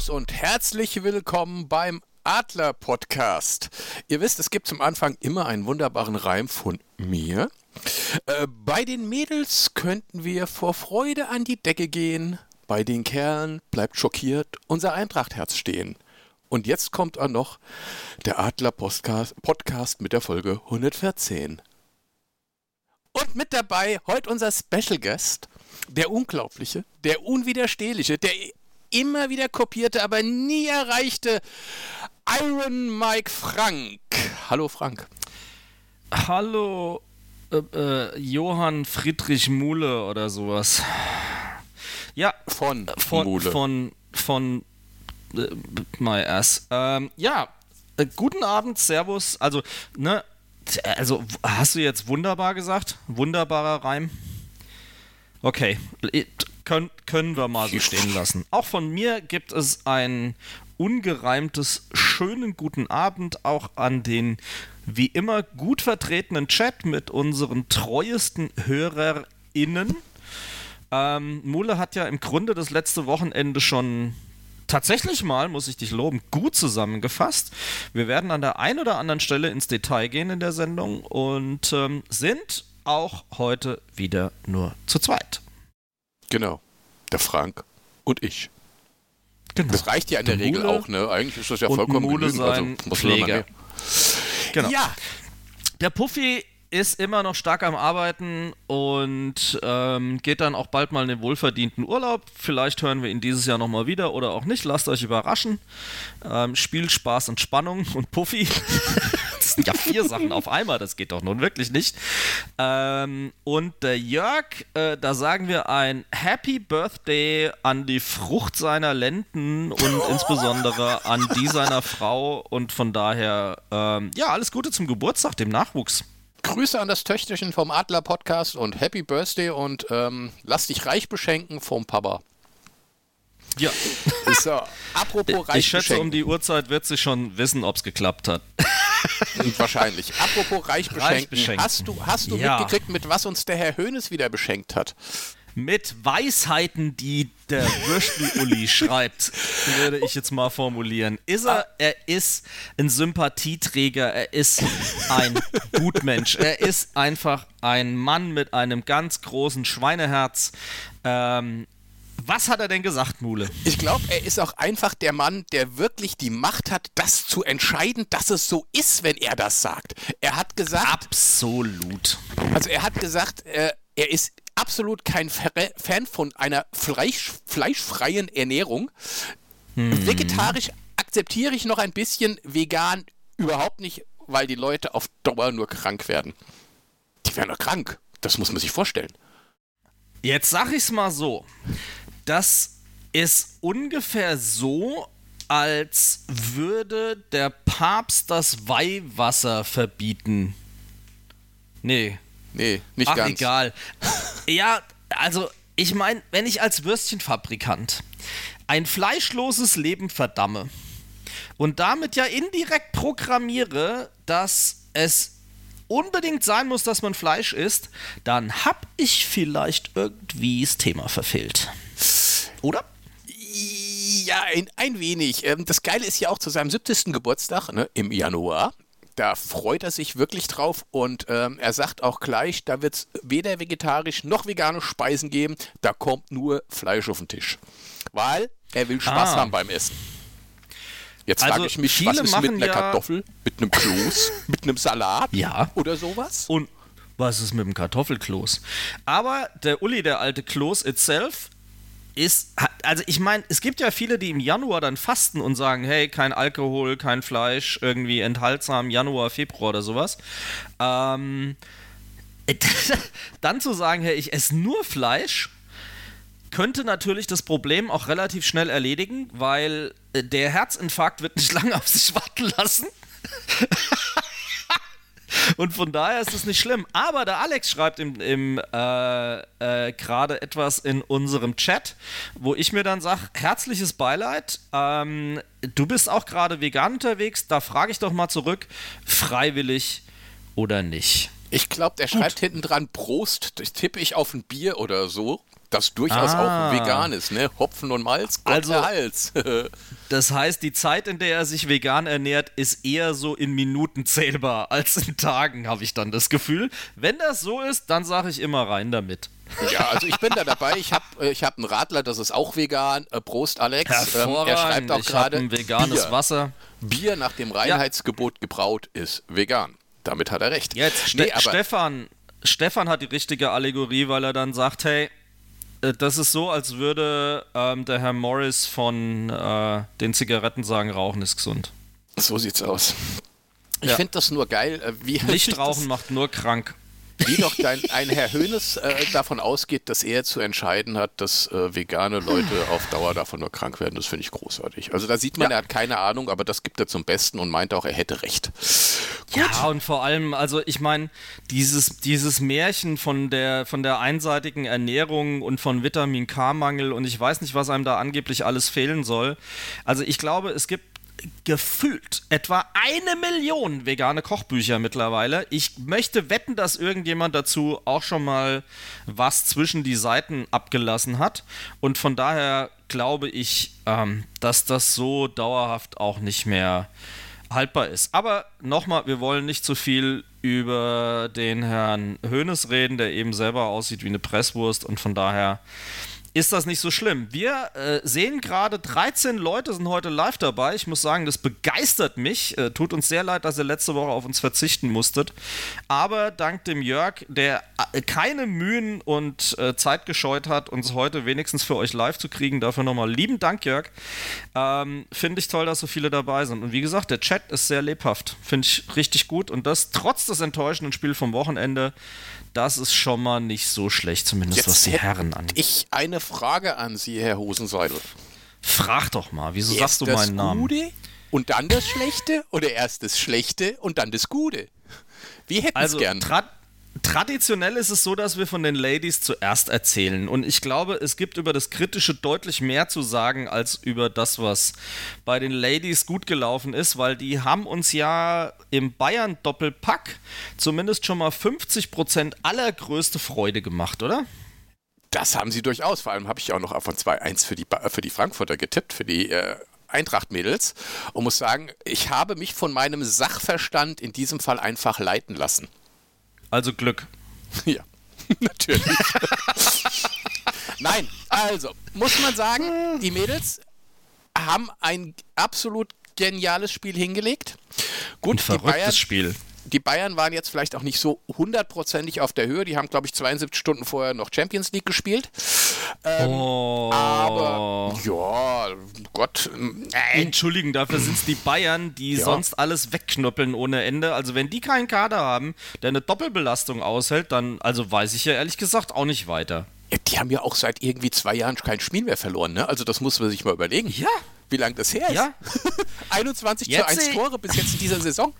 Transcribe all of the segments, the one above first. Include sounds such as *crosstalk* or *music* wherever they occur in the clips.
Servus und herzlich willkommen beim Adler Podcast. Ihr wisst, es gibt zum Anfang immer einen wunderbaren Reim von mir. Äh, bei den Mädels könnten wir vor Freude an die Decke gehen. Bei den Kerlen bleibt schockiert unser Eintrachtherz stehen. Und jetzt kommt auch noch der Adler Podcast, mit der Folge 114. Und mit dabei heute unser Special Guest, der Unglaubliche, der Unwiderstehliche, der immer wieder kopierte, aber nie erreichte Iron Mike Frank. Hallo Frank. Hallo äh, äh, Johann Friedrich Muhle oder sowas. Ja. Von, von Muhle. Von, von äh, my ass. Ähm, ja, äh, guten Abend, Servus. Also, ne, also hast du jetzt wunderbar gesagt? Wunderbarer Reim. Okay, können, können wir mal so stehen lassen. Auch von mir gibt es ein ungereimtes, schönen guten Abend auch an den wie immer gut vertretenen Chat mit unseren treuesten HörerInnen. Ähm, Mule hat ja im Grunde das letzte Wochenende schon tatsächlich mal, muss ich dich loben, gut zusammengefasst. Wir werden an der einen oder anderen Stelle ins Detail gehen in der Sendung und ähm, sind auch heute wieder nur zu zweit. Genau. Der Frank und ich. Genau. Das reicht ja in der, der Regel Mule auch, ne? Eigentlich ist das ja vollkommen Mule genügend. Also muss Pfleger. Genau. Ja. Der Puffy ist immer noch stark am Arbeiten und ähm, geht dann auch bald mal in den wohlverdienten Urlaub. Vielleicht hören wir ihn dieses Jahr nochmal wieder oder auch nicht. Lasst euch überraschen. Ähm, Spiel, Spaß und Spannung und Puffy. *laughs* sind ja vier Sachen auf einmal. Das geht doch nun wirklich nicht. Ähm, und der Jörg, äh, da sagen wir ein Happy Birthday an die Frucht seiner Lenden und *laughs* insbesondere an die seiner Frau. Und von daher, ähm, ja, alles Gute zum Geburtstag, dem Nachwuchs. Grüße an das Töchterchen vom Adler Podcast und Happy Birthday und ähm, lass dich reich beschenken vom Papa. Ja. *laughs* So, apropos reich Ich schätze, beschenken. um die Uhrzeit wird sie schon wissen, ob es geklappt hat. Wahrscheinlich. Apropos reich beschenken. Reich beschenken. Hast du, hast du ja. mitgekriegt, mit was uns der Herr Hönes wieder beschenkt hat? mit Weisheiten, die der Würstel-Uli *laughs* schreibt, würde ich jetzt mal formulieren. Ist er, er ist ein Sympathieträger, er ist ein Gutmensch, er ist einfach ein Mann mit einem ganz großen Schweineherz. Ähm, was hat er denn gesagt, Mule? Ich glaube, er ist auch einfach der Mann, der wirklich die Macht hat, das zu entscheiden, dass es so ist, wenn er das sagt. Er hat gesagt. Absolut. Also er hat gesagt, äh, er ist absolut kein Fan von einer Fleisch, fleischfreien Ernährung. Hm. Vegetarisch akzeptiere ich noch ein bisschen, vegan überhaupt nicht, weil die Leute auf Dauer nur krank werden. Die werden doch krank. Das muss man sich vorstellen. Jetzt sag ich's mal so. Das ist ungefähr so, als würde der Papst das Weihwasser verbieten. Nee, Nee, nicht Ach, ganz. egal. ja, also ich meine, wenn ich als Würstchenfabrikant ein fleischloses Leben verdamme und damit ja indirekt programmiere, dass es unbedingt sein muss, dass man Fleisch isst, dann hab ich vielleicht irgendwie das Thema verfehlt. Oder? Ja, ein, ein wenig. Ähm, das Geile ist ja auch zu seinem 70. Geburtstag ne, im Januar da freut er sich wirklich drauf und ähm, er sagt auch gleich, da wird es weder vegetarisch noch vegane Speisen geben, da kommt nur Fleisch auf den Tisch. Weil er will Spaß ah. haben beim Essen. Jetzt also frage ich mich, was ist mit einer ja Kartoffel, mit einem Kloß, mit einem Salat ja. oder sowas? Und was ist mit dem Kartoffelkloß? Aber der Uli, der alte Kloß itself, ist, also ich meine, es gibt ja viele, die im Januar dann fasten und sagen, hey, kein Alkohol, kein Fleisch, irgendwie enthaltsam, Januar, Februar oder sowas. Ähm, *laughs* dann zu sagen, hey, ich esse nur Fleisch, könnte natürlich das Problem auch relativ schnell erledigen, weil äh, der Herzinfarkt wird nicht *laughs* lange auf sich warten lassen. Und von daher ist es nicht schlimm. Aber der Alex schreibt im, im äh, äh, gerade etwas in unserem Chat, wo ich mir dann sage, herzliches Beileid. Ähm, du bist auch gerade vegan unterwegs. Da frage ich doch mal zurück, freiwillig oder nicht? Ich glaube, der schreibt hinten dran Prost. Das tippe ich auf ein Bier oder so. Das durchaus ah. auch vegan ist, ne? Hopfen und Malz, Gott also, Hals. *laughs* das heißt, die Zeit, in der er sich vegan ernährt, ist eher so in Minuten zählbar als in Tagen, habe ich dann das Gefühl. Wenn das so ist, dann sage ich immer rein damit. Ja, also ich bin da dabei. Ich habe äh, ich hab einen Radler, das ist auch vegan. Äh, Prost, Alex. Ähm, er schreibt auch gerade. ein veganes Bier. Wasser. Bier nach dem Reinheitsgebot ja. gebraut ist vegan. Damit hat er recht. Jetzt, Ste nee, Stefan, Stefan hat die richtige Allegorie, weil er dann sagt: Hey, das ist so, als würde ähm, der Herr Morris von äh, den Zigaretten sagen: Rauchen ist gesund. So sieht's aus. Ich ja. finde das nur geil. Wie Nichtrauchen macht nur krank wie doch dein, ein Herr Höhnes äh, davon ausgeht, dass er zu entscheiden hat, dass äh, vegane Leute auf Dauer davon nur krank werden, das finde ich großartig. Also da sieht man, ja. er hat keine Ahnung, aber das gibt er zum Besten und meint auch, er hätte recht. Gut. Ja, und vor allem, also ich meine, dieses, dieses Märchen von der, von der einseitigen Ernährung und von Vitamin K-Mangel und ich weiß nicht, was einem da angeblich alles fehlen soll. Also ich glaube, es gibt gefühlt etwa eine Million vegane Kochbücher mittlerweile. Ich möchte wetten, dass irgendjemand dazu auch schon mal was zwischen die Seiten abgelassen hat. Und von daher glaube ich, ähm, dass das so dauerhaft auch nicht mehr haltbar ist. Aber nochmal, wir wollen nicht zu viel über den Herrn Höhnes reden, der eben selber aussieht wie eine Presswurst und von daher ist das nicht so schlimm. Wir äh, sehen gerade 13 Leute sind heute live dabei. Ich muss sagen, das begeistert mich. Äh, tut uns sehr leid, dass ihr letzte Woche auf uns verzichten musstet. Aber dank dem Jörg, der äh, keine Mühen und äh, Zeit gescheut hat, uns heute wenigstens für euch live zu kriegen, dafür nochmal lieben Dank, Jörg. Ähm, Finde ich toll, dass so viele dabei sind. Und wie gesagt, der Chat ist sehr lebhaft. Finde ich richtig gut. Und das trotz des enttäuschenden Spiels vom Wochenende das ist schon mal nicht so schlecht, zumindest Jetzt was die Herren angeht. Ich eine Frage an Sie, Herr Hosenseidel. Frag doch mal, wieso erst sagst du meinen Namen? Gute und dann das Schlechte oder erst das Schlechte und dann das Gute? Wie hätten also, gern? Traditionell ist es so, dass wir von den Ladies zuerst erzählen. Und ich glaube, es gibt über das Kritische deutlich mehr zu sagen, als über das, was bei den Ladies gut gelaufen ist, weil die haben uns ja im Bayern-Doppelpack zumindest schon mal 50% allergrößte Freude gemacht, oder? Das haben sie durchaus. Vor allem habe ich auch noch von 2-1 für die, für die Frankfurter getippt, für die äh, Eintracht-Mädels. Und muss sagen, ich habe mich von meinem Sachverstand in diesem Fall einfach leiten lassen. Also Glück. *laughs* Ja, natürlich. Nein, also muss man sagen, die Mädels haben ein absolut geniales Spiel hingelegt. Gut, ein verrücktes Bayern, Spiel die Bayern waren jetzt vielleicht auch nicht so hundertprozentig auf der Höhe. Die haben, glaube ich, 72 Stunden vorher noch Champions League gespielt. Ähm, oh. Aber ja, Gott. Äh, Entschuldigen, dafür sind es die Bayern, die ja. sonst alles wegknüppeln ohne Ende. Also wenn die keinen Kader haben, der eine Doppelbelastung aushält, dann, also weiß ich ja ehrlich gesagt auch nicht weiter. Ja, die haben ja auch seit irgendwie zwei Jahren kein Spiel mehr verloren, ne? Also das muss man sich mal überlegen. Ja. Wie lange das her ist. Ja. *laughs* 21 jetzt zu 1 Tore bis jetzt in dieser Saison.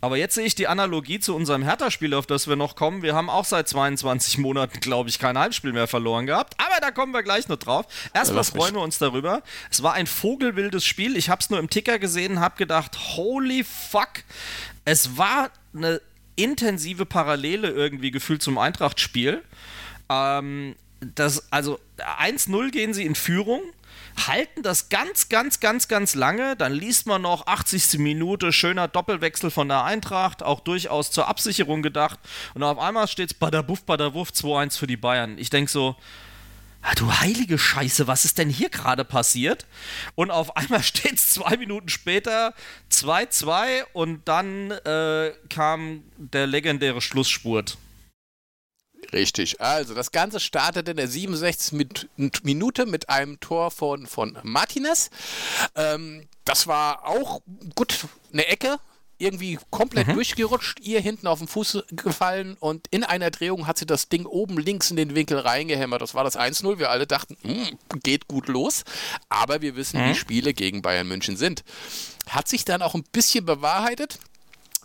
Aber jetzt sehe ich die Analogie zu unserem Hertha-Spiel, auf das wir noch kommen. Wir haben auch seit 22 Monaten, glaube ich, kein Heimspiel mehr verloren gehabt. Aber da kommen wir gleich noch drauf. Erstmal ja, freuen wir uns darüber. Es war ein vogelwildes Spiel. Ich habe es nur im Ticker gesehen, habe gedacht, holy fuck. Es war eine intensive Parallele irgendwie gefühlt zum Eintracht-Spiel. Ähm, das, also 1-0 gehen sie in Führung halten das ganz, ganz, ganz, ganz lange. Dann liest man noch 80. Minute, schöner Doppelwechsel von der Eintracht, auch durchaus zur Absicherung gedacht. Und auf einmal steht es Badabuff, Badawuff 2-1 für die Bayern. Ich denke so, Ah, du heilige Scheiße, was ist denn hier gerade passiert? Und auf einmal *laughs* steht es zwei Minuten später 2-2 und dann äh, kam der legendäre Schlussspurt. Richtig. Also das Ganze startet in der 67. Minute mit einem Tor von, von Martinez. Ähm, das war auch gut eine Ecke. Irgendwie komplett mhm. durchgerutscht, ihr hinten auf den Fuß gefallen und in einer Drehung hat sie das Ding oben links in den Winkel reingehämmert. Das war das 1-0. Wir alle dachten, hm, geht gut los. Aber wir wissen, mhm. wie Spiele gegen Bayern München sind. Hat sich dann auch ein bisschen bewahrheitet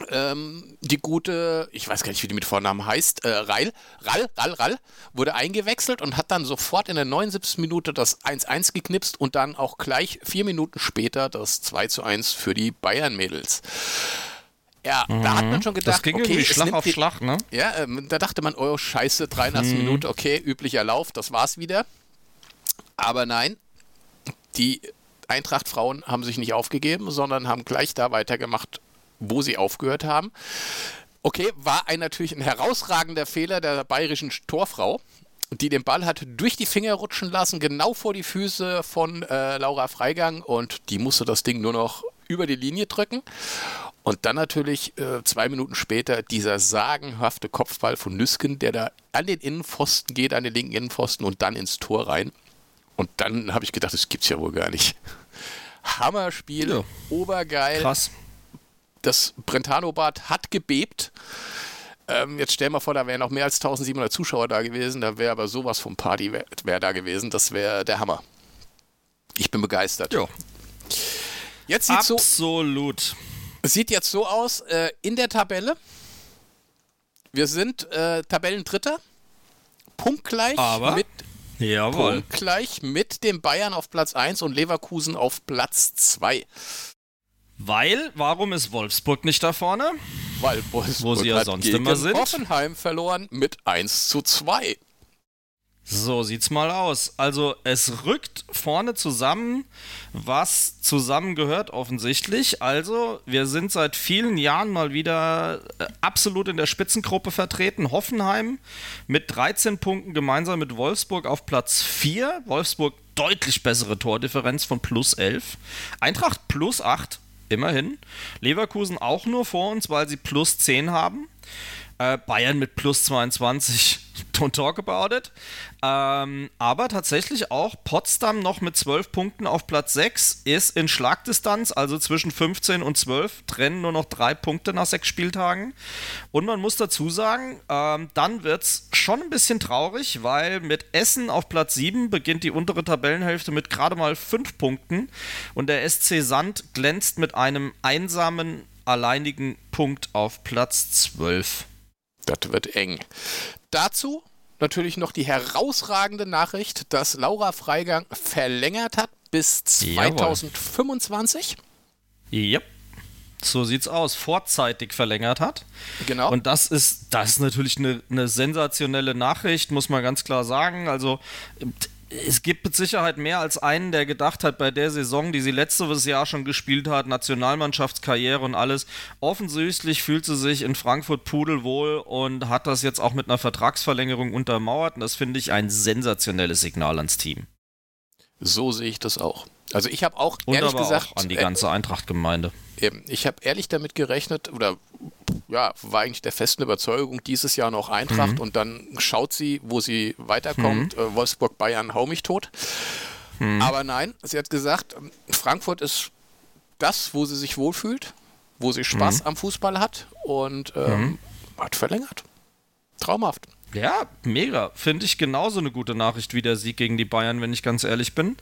ähm, die gute, ich weiß gar nicht, wie die mit Vornamen heißt, äh, Reil, Rall, Rall, Rall, wurde eingewechselt und hat dann sofort in der 79. Minute das 1-1 geknipst und dann auch gleich vier Minuten später das 2-1 für die Bayern-Mädels. Ja, mhm. da hat man schon gedacht, das ging okay, irgendwie Schlag auf Schlag, ne? Ja, ähm, da dachte man, oh Scheiße, 83 mhm. Minuten, okay, üblicher Lauf, das war's wieder. Aber nein, die Eintracht-Frauen haben sich nicht aufgegeben, sondern haben gleich da weitergemacht, wo sie aufgehört haben. Okay, war ein natürlich ein herausragender Fehler der bayerischen Torfrau, die den Ball hat durch die Finger rutschen lassen, genau vor die Füße von äh, Laura Freigang und die musste das Ding nur noch über die Linie drücken. Und dann natürlich äh, zwei Minuten später dieser sagenhafte Kopfball von Nüsken, der da an den Innenpfosten geht, an den linken Innenpfosten und dann ins Tor rein. Und dann habe ich gedacht, das gibt's ja wohl gar nicht. *laughs* Hammerspiel, ja. obergeil. Krass. Das Brentano-Bad hat gebebt. Ähm, jetzt stell mal vor, da wären noch mehr als 1700 Zuschauer da gewesen. Da wäre aber sowas vom Party wär, wär da gewesen. Das wäre der Hammer. Ich bin begeistert. Ja. Jetzt sieht Absolut. So, sieht jetzt so aus äh, in der Tabelle. Wir sind äh, Tabellendritter. Punktgleich aber mit Jawohl. Punktgleich mit dem Bayern auf Platz 1 und Leverkusen auf Platz 2. Weil, warum ist Wolfsburg nicht da vorne? Weil Wolfsburg Wo sie ja sonst immer sind. Hoffenheim verloren mit 1 zu 2. So sieht's mal aus. Also es rückt vorne zusammen, was zusammengehört offensichtlich. Also wir sind seit vielen Jahren mal wieder äh, absolut in der Spitzengruppe vertreten. Hoffenheim mit 13 Punkten gemeinsam mit Wolfsburg auf Platz 4. Wolfsburg deutlich bessere Tordifferenz von plus 11. Eintracht plus 8, immerhin. Leverkusen auch nur vor uns, weil sie plus 10 haben. Äh, Bayern mit plus 22 don't talk about it. Ähm, aber tatsächlich auch Potsdam noch mit 12 Punkten auf Platz 6 ist in Schlagdistanz, also zwischen 15 und 12, trennen nur noch drei Punkte nach sechs Spieltagen. Und man muss dazu sagen, ähm, dann wird es schon ein bisschen traurig, weil mit Essen auf Platz 7 beginnt die untere Tabellenhälfte mit gerade mal 5 Punkten und der SC Sand glänzt mit einem einsamen, alleinigen Punkt auf Platz 12. Das wird eng. Dazu natürlich noch die herausragende Nachricht, dass Laura Freigang verlängert hat bis 2025. Ja. So sieht's aus. Vorzeitig verlängert hat. Genau. Und das ist, das ist natürlich eine, eine sensationelle Nachricht, muss man ganz klar sagen. Also es gibt mit Sicherheit mehr als einen, der gedacht hat, bei der Saison, die sie letztes Jahr schon gespielt hat, Nationalmannschaftskarriere und alles, offensichtlich fühlt sie sich in Frankfurt pudelwohl und hat das jetzt auch mit einer Vertragsverlängerung untermauert. Und das finde ich ein sensationelles Signal ans Team. So sehe ich das auch. Also ich habe auch und ehrlich gesagt auch an die ganze Eintracht-Gemeinde. Ich habe ehrlich damit gerechnet oder ja, war eigentlich der festen Überzeugung, dieses Jahr noch Eintracht mhm. und dann schaut sie, wo sie weiterkommt. Mhm. Äh, Wolfsburg, Bayern, hau mich tot. Mhm. Aber nein, sie hat gesagt, Frankfurt ist das, wo sie sich wohlfühlt, wo sie Spaß mhm. am Fußball hat und ähm, mhm. hat verlängert. Traumhaft. Ja, mega. Finde ich genauso eine gute Nachricht wie der Sieg gegen die Bayern, wenn ich ganz ehrlich bin.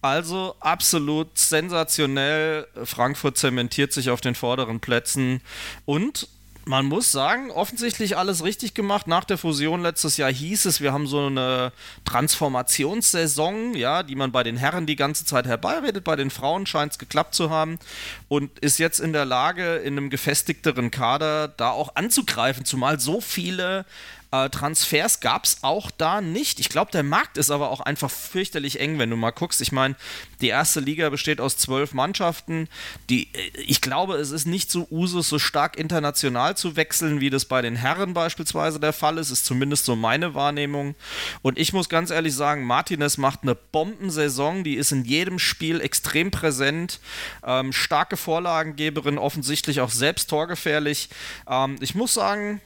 Also absolut sensationell. Frankfurt zementiert sich auf den vorderen Plätzen und man muss sagen, offensichtlich alles richtig gemacht. Nach der Fusion letztes Jahr hieß es, wir haben so eine Transformationssaison, ja, die man bei den Herren die ganze Zeit herbeiredet. Bei den Frauen scheint es geklappt zu haben und ist jetzt in der Lage, in einem gefestigteren Kader da auch anzugreifen, zumal so viele äh, Transfers gab es auch da nicht. Ich glaube, der Markt ist aber auch einfach fürchterlich eng, wenn du mal guckst. Ich meine, die erste Liga besteht aus zwölf Mannschaften. Die, äh, ich glaube, es ist nicht so Usus, so stark international zu wechseln, wie das bei den Herren beispielsweise der Fall ist. Ist zumindest so meine Wahrnehmung. Und ich muss ganz ehrlich sagen, Martinez macht eine Bombensaison. Die ist in jedem Spiel extrem präsent. Ähm, starke Vorlagengeberin, offensichtlich auch selbst torgefährlich. Ähm, ich muss sagen,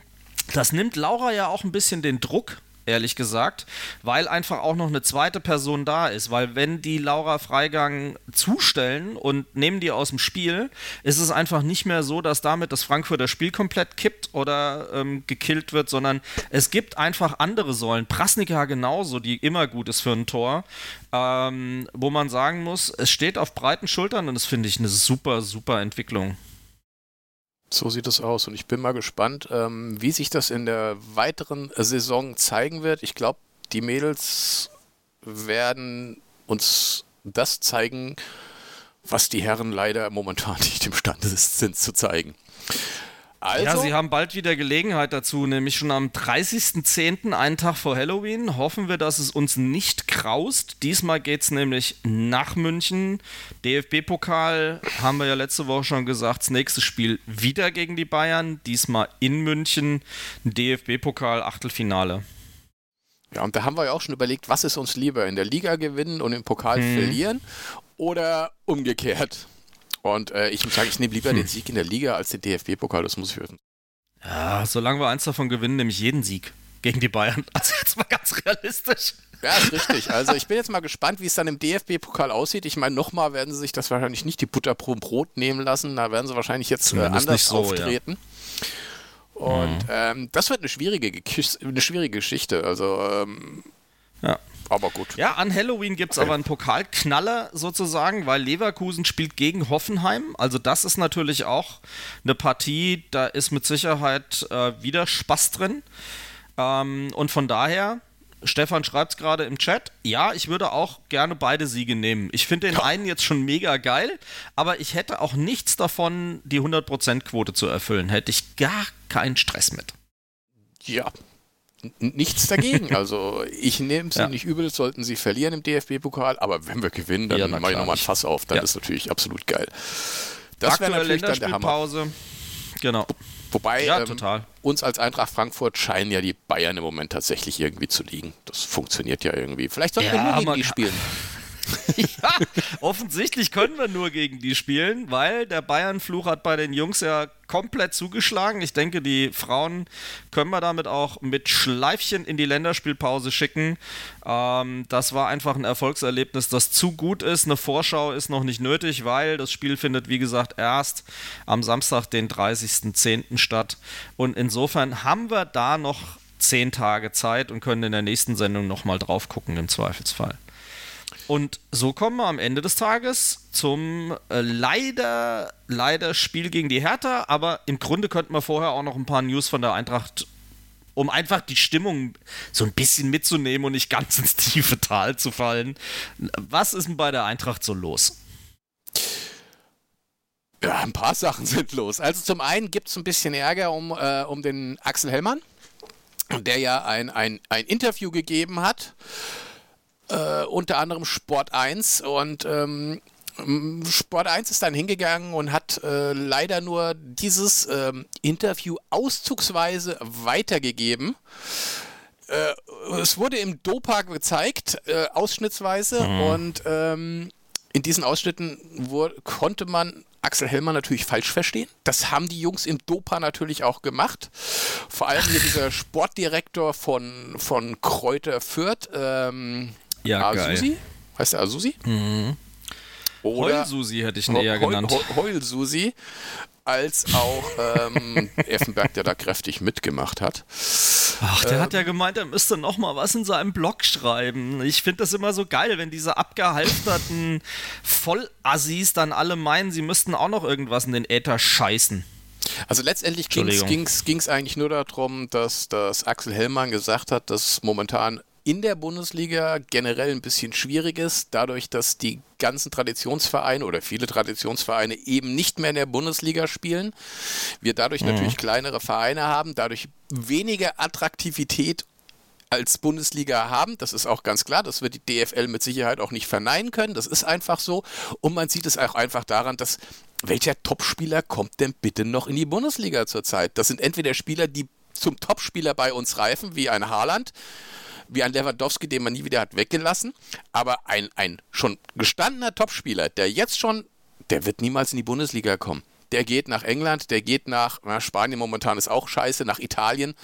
das nimmt Laura ja auch ein bisschen den Druck ehrlich gesagt, weil einfach auch noch eine zweite Person da ist. Weil wenn die Laura Freigang zustellen und nehmen die aus dem Spiel, ist es einfach nicht mehr so, dass damit das Frankfurter Spiel komplett kippt oder ähm, gekillt wird, sondern es gibt einfach andere Säulen. Prasnika genauso, die immer gut ist für ein Tor, ähm, wo man sagen muss, es steht auf breiten Schultern und das finde ich eine super, super Entwicklung. So sieht es aus und ich bin mal gespannt, ähm, wie sich das in der weiteren Saison zeigen wird. Ich glaube, die Mädels werden uns das zeigen, was die Herren leider momentan *laughs* nicht imstande sind zu zeigen. Also, ja, Sie haben bald wieder Gelegenheit dazu, nämlich schon am 30.10., einen Tag vor Halloween. Hoffen wir, dass es uns nicht kraust. Diesmal geht es nämlich nach München. DFB-Pokal haben wir ja letzte Woche schon gesagt. Das nächste Spiel wieder gegen die Bayern. Diesmal in München. DFB-Pokal, Achtelfinale. Ja, und da haben wir ja auch schon überlegt, was ist uns lieber, in der Liga gewinnen und im Pokal hm. verlieren oder umgekehrt. Und äh, ich muss sagen, ich nehme lieber hm. den Sieg in der Liga als den DFB-Pokal, das muss ich wissen. Ja, solange wir eins davon gewinnen, nämlich jeden Sieg gegen die Bayern. *laughs* Also jetzt mal ganz realistisch. Ja, ist richtig. Also ich bin jetzt mal gespannt, wie es dann im DFB-Pokal aussieht. Ich meine, nochmal werden sie sich das wahrscheinlich nicht die Butter pro Brot nehmen lassen. Da werden sie wahrscheinlich jetzt äh, anders so, auftreten. Ja. Und mhm. ähm, das wird eine schwierige, eine schwierige Geschichte. Also ähm, ja. Aber gut. Ja, an Halloween gibt es aber einen Pokalknaller sozusagen, weil Leverkusen spielt gegen Hoffenheim. Also das ist natürlich auch eine Partie, da ist mit Sicherheit äh, wieder Spaß drin. Ähm, und von daher, Stefan schreibt es gerade im Chat, ja, ich würde auch gerne beide Siege nehmen. Ich finde den einen jetzt schon mega geil, aber ich hätte auch nichts davon, die 100%-Quote zu erfüllen. Hätte ich gar keinen Stress mit. Ja, nichts dagegen. *laughs* Also ich nehme sie ja. nicht übel, sollten sie verlieren im DFB-Pokal, aber wenn wir gewinnen, dann ja, mache ich nochmal ein Fass auf. Dann ja. ist natürlich absolut geil. Das wäre natürlich dann der Hammer. Genau. Wobei ja, ähm, uns als Eintracht Frankfurt scheinen ja die Bayern im Moment tatsächlich irgendwie zu liegen. Das funktioniert ja irgendwie. Vielleicht sollten wir nur gegen die spielen. *laughs* *laughs* ja, offensichtlich können wir nur gegen die spielen, weil der Bayern-Fluch hat bei den Jungs ja komplett zugeschlagen. Ich denke, die Frauen können wir damit auch mit Schleifchen in die Länderspielpause schicken. Ähm, das war einfach ein Erfolgserlebnis, das zu gut ist. Eine Vorschau ist noch nicht nötig, weil das Spiel findet, wie gesagt, erst am Samstag, den 30.10. statt. Und insofern haben wir da noch zehn Tage Zeit und können in der nächsten Sendung nochmal drauf gucken, im Zweifelsfall. Und so kommen wir am Ende des Tages zum äh, leider, leider Spiel gegen die Hertha, aber im Grunde könnten wir vorher auch noch ein paar News von der Eintracht, um einfach die Stimmung so ein bisschen mitzunehmen und nicht ganz ins tiefe Tal zu fallen. Was ist denn bei der Eintracht so los? Ja, ein paar Sachen sind los. Also zum einen gibt es ein bisschen Ärger um, äh, um den Axel Hellmann, der ja ein, ein, ein Interview gegeben hat äh, unter anderem Sport 1 und ähm, Sport 1 ist dann hingegangen und hat äh, leider nur dieses ähm, Interview auszugsweise weitergegeben. Äh, es wurde im Dopa gezeigt, äh, ausschnittsweise, mhm. und ähm, in diesen Ausschnitten wurde, konnte man Axel Hellmann natürlich falsch verstehen. Das haben die Jungs im Dopa natürlich auch gemacht. Vor allem hier dieser *laughs* Sportdirektor von, von Kräuter Fürth, ähm, ja, Azusi? Geil. Heißt der Azusi? Mhm. Oder Heul-Susi hätte ich ihn eher genannt. Heul-Susi, als auch ähm, *laughs* Effenberg, der da kräftig mitgemacht hat. Ach, der ähm, hat ja gemeint, er müsste noch mal was in seinem Blog schreiben. Ich finde das immer so geil, wenn diese abgehalfterten Vollassis dann alle meinen, sie müssten auch noch irgendwas in den Äther scheißen. Also letztendlich ging es eigentlich nur darum, dass, dass Axel Hellmann gesagt hat, dass momentan in der Bundesliga generell ein bisschen schwierig ist, dadurch, dass die ganzen Traditionsvereine oder viele Traditionsvereine eben nicht mehr in der Bundesliga spielen. Wir dadurch mhm. natürlich kleinere Vereine haben, dadurch weniger Attraktivität als Bundesliga haben. Das ist auch ganz klar. Das wird die DFL mit Sicherheit auch nicht verneinen können. Das ist einfach so. Und man sieht es auch einfach daran, dass welcher Topspieler kommt denn bitte noch in die Bundesliga zurzeit? Das sind entweder Spieler, die zum Topspieler bei uns reifen, wie ein Haaland wie ein Lewandowski, den man nie wieder hat weggelassen. Aber ein, ein schon gestandener Topspieler, der jetzt schon, der wird niemals in die Bundesliga kommen. Der geht nach England, der geht nach na, Spanien momentan ist auch scheiße, nach Italien.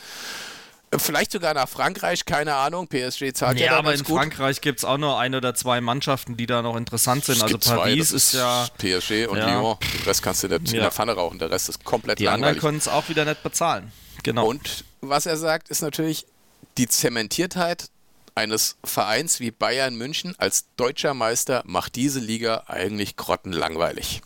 Vielleicht sogar nach Frankreich, keine Ahnung. PSG zahlt ja, ja aber in gut. Frankreich gibt es auch nur ein oder zwei Mannschaften, die da noch interessant sind. Es also Paris zwei, ist, ja. PSG und ja. Lyon. Den Rest kannst du nicht ja. in der Pfanne rauchen. Der Rest ist komplett die langweilig. Die anderen können es auch wieder nicht bezahlen. Genau. Und was er sagt, ist natürlich, die Zementiertheit eines Vereins wie Bayern München als deutscher Meister macht diese Liga eigentlich grottenlangweilig.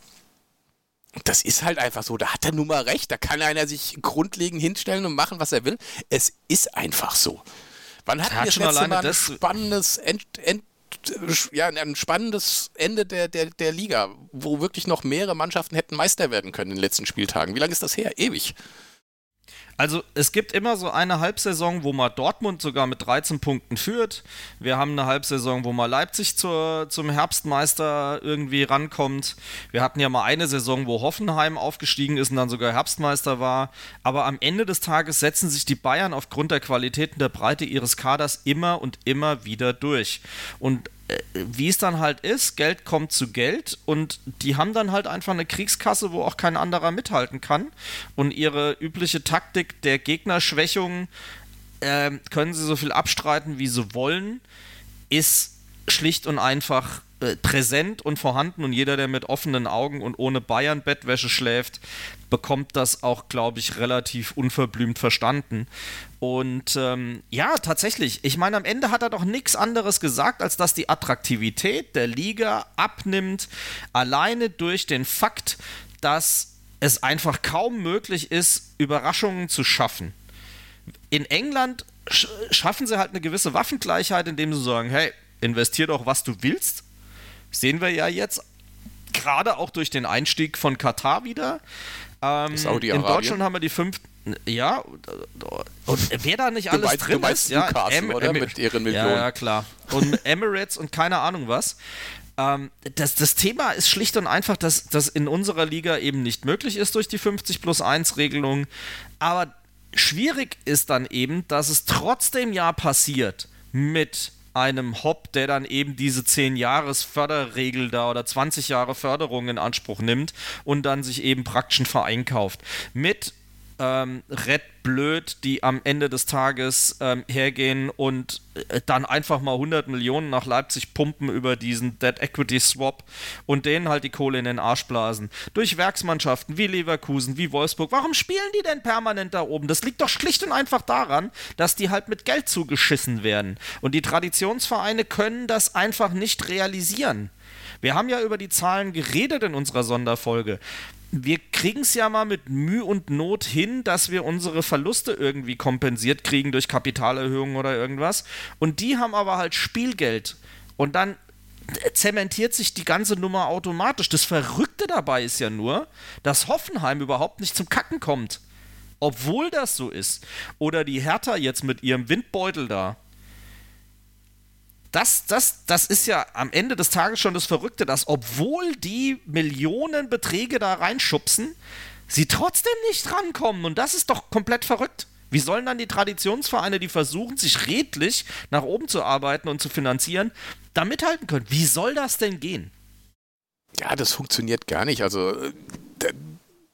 Das ist halt einfach so, da hat er nun mal recht, da kann einer sich grundlegend hinstellen und machen, was er will. Es ist einfach so. Wann hatten wir das letzte Mal ein spannendes End, End ja, ein spannendes Ende der, der, der Liga, wo wirklich noch mehrere Mannschaften hätten Meister werden können in den letzten Spieltagen. Wie lange ist das her? Ewig. Also es gibt immer so eine Halbsaison, wo mal Dortmund sogar mit 13 Punkten führt. Wir haben eine Halbsaison, wo mal Leipzig zur, zum Herbstmeister irgendwie rankommt. Wir hatten ja mal eine Saison, wo Hoffenheim aufgestiegen ist und dann sogar Herbstmeister war. Aber am Ende des Tages setzen sich die Bayern aufgrund der Qualität und der Breite ihres Kaders immer und immer wieder durch. Und wie es dann halt ist, Geld kommt zu Geld und die haben dann halt einfach eine Kriegskasse, wo auch kein anderer mithalten kann. Und ihre übliche Taktik der Gegnerschwächung äh, können sie so viel abstreiten, wie sie wollen, ist schlicht und einfach äh, präsent und vorhanden und jeder, der mit offenen Augen und ohne Bayern-Bettwäsche schläft, bekommt das auch, glaube ich, relativ unverblümt verstanden. Und ähm, ja, tatsächlich, ich meine, am Ende hat er doch nichts anderes gesagt, als dass die Attraktivität der Liga abnimmt, alleine durch den Fakt, dass es einfach kaum möglich ist, Überraschungen zu schaffen. In England sch schaffen sie halt eine gewisse Waffengleichheit, indem sie sagen, hey, investier doch, was du willst. Sehen wir ja jetzt gerade auch durch den Einstieg von Katar wieder. Ähm, in Deutschland haben wir die fünf. Ja, und wer da nicht alles meinst, drin ist, ja, em oder? mit ihren Millionen. Ja, klar. Und *laughs* Emirates und keine Ahnung was. Ähm, das, das Thema ist schlicht und einfach, dass das in unserer Liga eben nicht möglich ist durch die 50 plus 1 Regelung. Aber schwierig ist dann eben, dass es trotzdem ja passiert mit einem Hop, der dann eben diese 10 Jahres Förderregel da oder 20 Jahre Förderung in Anspruch nimmt und dann sich eben praktisch einen Verein kauft. Mit ähm, Red Blöd, die am Ende des Tages ähm, hergehen und äh, dann einfach mal 100 Millionen nach Leipzig pumpen über diesen Dead Equity Swap und denen halt die Kohle in den Arsch blasen. Durch Werksmannschaften wie Leverkusen, wie Wolfsburg. Warum spielen die denn permanent da oben? Das liegt doch schlicht und einfach daran, dass die halt mit Geld zugeschissen werden. Und die Traditionsvereine können das einfach nicht realisieren. Wir haben ja über die Zahlen geredet in unserer Sonderfolge wir kriegen es ja mal mit Mühe und Not hin, dass wir unsere Verluste irgendwie kompensiert kriegen durch Kapitalerhöhungen oder irgendwas. Und die haben aber halt Spielgeld. Und dann zementiert sich die ganze Nummer automatisch. Das Verrückte dabei ist ja nur, dass Hoffenheim überhaupt nicht zum Kacken kommt. Obwohl das so ist. Oder die Hertha jetzt mit ihrem Windbeutel da das, das, das ist ja am Ende des Tages schon das Verrückte, dass obwohl die Millionenbeträge da reinschubsen, sie trotzdem nicht rankommen. Und das ist doch komplett verrückt. Wie sollen dann die Traditionsvereine, die versuchen, sich redlich nach oben zu arbeiten und zu finanzieren, da mithalten können? Wie soll das denn gehen? Ja, das funktioniert gar nicht. Also äh,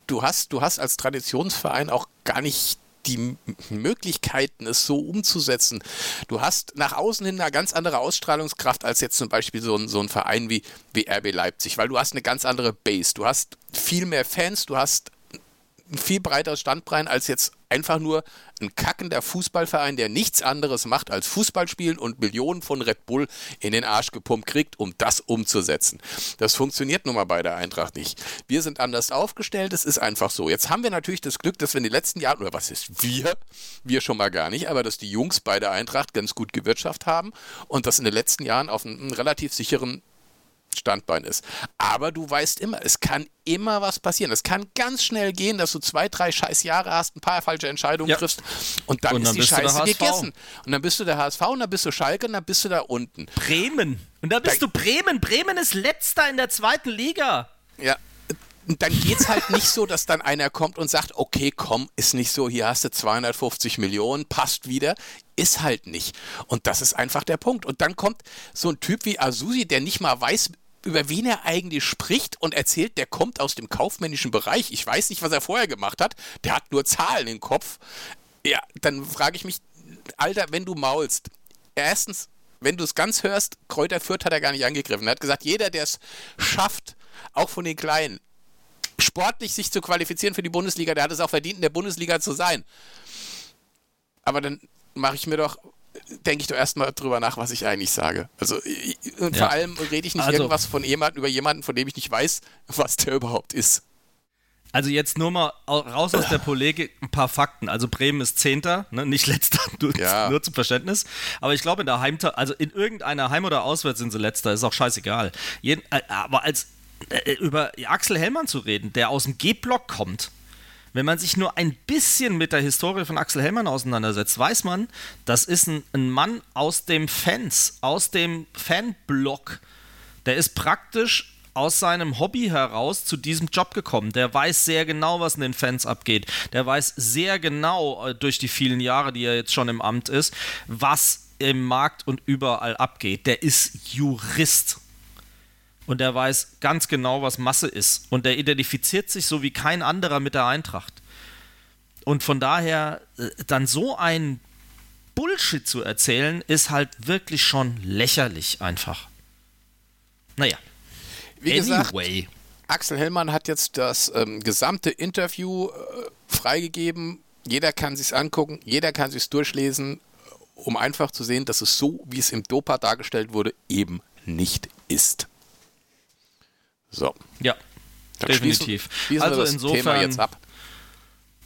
du hast, du hast als Traditionsverein auch gar nicht die Möglichkeiten, es so umzusetzen. Du hast nach außen hin eine ganz andere Ausstrahlungskraft als jetzt zum Beispiel so ein, so ein Verein wie, wie RB Leipzig, weil du hast eine ganz andere Base. Du hast viel mehr Fans, du hast ein viel breiteres Standbein als jetzt einfach nur ein kackender Fußballverein, der nichts anderes macht als Fußball spielen und Millionen von Red Bull in den Arsch gepumpt kriegt, um das umzusetzen. Das funktioniert nun mal bei der Eintracht nicht. Wir sind anders aufgestellt, es ist einfach so. Jetzt haben wir natürlich das Glück, dass wir in den letzten Jahren, oder was ist wir? Wir schon mal gar nicht, aber dass die Jungs bei der Eintracht ganz gut gewirtschaftet haben und das in den letzten Jahren auf einem relativ sicheren Standbein ist. Aber du weißt immer, es kann immer was passieren. Es kann ganz schnell gehen, dass du zwei, drei scheiß Jahre hast, ein paar falsche Entscheidungen ja. triffst und dann, und dann ist die Scheiße gegessen. Und dann bist du der HSV und dann bist du Schalke und dann bist du da unten. Bremen. Und dann bist da, du Bremen. Bremen ist letzter in der zweiten Liga. Ja, und dann geht es halt nicht so, dass dann einer kommt und sagt, okay, komm, ist nicht so, hier hast du 250 Millionen, passt wieder. Ist halt nicht. Und das ist einfach der Punkt. Und dann kommt so ein Typ wie Azusi, der nicht mal weiß, über wen er eigentlich spricht und erzählt, der kommt aus dem kaufmännischen Bereich. Ich weiß nicht, was er vorher gemacht hat. Der hat nur Zahlen im Kopf. Ja, dann frage ich mich, Alter, wenn du maulst, erstens, wenn du es ganz hörst, Kräuter Fürth hat er gar nicht angegriffen. Er hat gesagt, jeder, der es schafft, auch von den Kleinen, sportlich sich zu qualifizieren für die Bundesliga, der hat es auch verdient, in der Bundesliga zu sein. Aber dann mache ich mir doch denke ich doch erstmal drüber nach, was ich eigentlich sage. Also und ja. vor allem rede ich nicht also, irgendwas von jemandem über jemanden, von dem ich nicht weiß, was der überhaupt ist. Also jetzt nur mal raus aus der Polemik ein paar Fakten. Also Bremen ist Zehnter, ne? nicht Letzter, *laughs* nur, ja. nur, zum Verständnis. Aber ich glaube in der Heim, also in irgendeiner Heim- oder Auswärts sind sie Letzter, ist auch scheißegal. Jeden, äh, aber als äh, über Axel Hellmann zu reden, der aus dem G-Block kommt, wenn man sich nur ein bisschen mit der Historie von Axel Hellmann auseinandersetzt, weiß man, das ist ein, ein Mann aus dem Fans, aus dem Fanblock. Der ist praktisch aus seinem Hobby heraus zu diesem Job gekommen. Der weiß sehr genau, was in den Fans abgeht. Der weiß sehr genau äh, durch die vielen Jahre, die er jetzt schon im Amt ist, was im Markt und überall abgeht. Der ist Jurist. Und der weiß ganz genau, was Masse ist. Und der identifiziert sich so wie kein anderer mit der Eintracht. Und von daher äh, dann so ein Bullshit zu erzählen, ist halt wirklich schon lächerlich einfach. Naja. Wie anyway. gesagt, Axel Hellmann hat jetzt das ähm, gesamte Interview äh, freigegeben. Jeder kann sich angucken, jeder kann sich durchlesen, um einfach zu sehen, dass es so, wie es im Dopa dargestellt wurde, eben nicht ist. So. Ja, Dann definitiv. Schließen, schließen also insofern Thema jetzt ab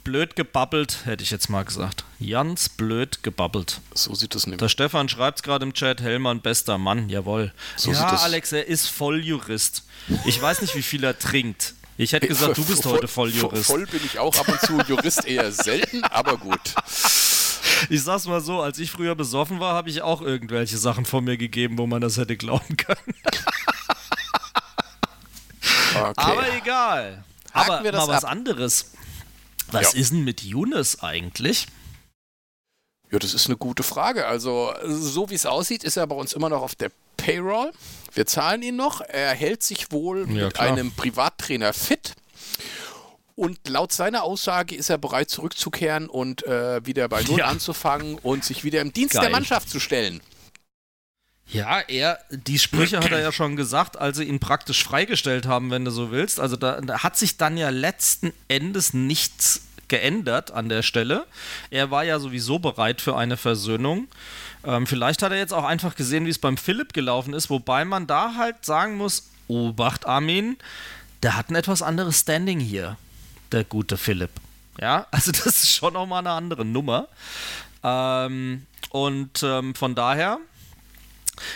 blöd gebabbelt, hätte ich jetzt mal gesagt. Ganz blöd gebabbelt. So sieht es nämlich. Der Stefan schreibt es gerade im Chat, Hellmann, bester Mann, jawohl. So ja, Alex, er ist Volljurist. Ich weiß nicht, wie viel er trinkt. Ich hätte gesagt, du bist heute Volljurist. Voll bin ich auch ab und zu, Jurist eher selten, aber gut. Ich sag's mal so, als ich früher besoffen war, habe ich auch irgendwelche Sachen von mir gegeben, wo man das hätte glauben können. *laughs* Okay. Aber egal. Haken aber mal was ab. anderes. Was ja. ist denn mit Younes eigentlich? Ja, das ist eine gute Frage. Also, so wie es aussieht, ist er bei uns immer noch auf der Payroll. Wir zahlen ihn noch. Er hält sich wohl ja, mit klar. einem Privattrainer fit. Und laut seiner Aussage ist er bereit zurückzukehren und äh, wieder bei Null ja. anzufangen und sich wieder im Dienst Geil. der Mannschaft zu stellen. Ja, er, die Sprüche hat er ja schon gesagt, als sie ihn praktisch freigestellt haben, wenn du so willst. Also da, da, hat sich dann ja letzten Endes nichts geändert an der Stelle. Er war ja sowieso bereit für eine Versöhnung. Ähm, vielleicht hat er jetzt auch einfach gesehen, wie es beim Philipp gelaufen ist, wobei man da halt sagen muss, Obacht Armin, der hat ein etwas anderes Standing hier, der gute Philipp. Ja, also das ist schon nochmal eine andere Nummer. Ähm, und ähm, von daher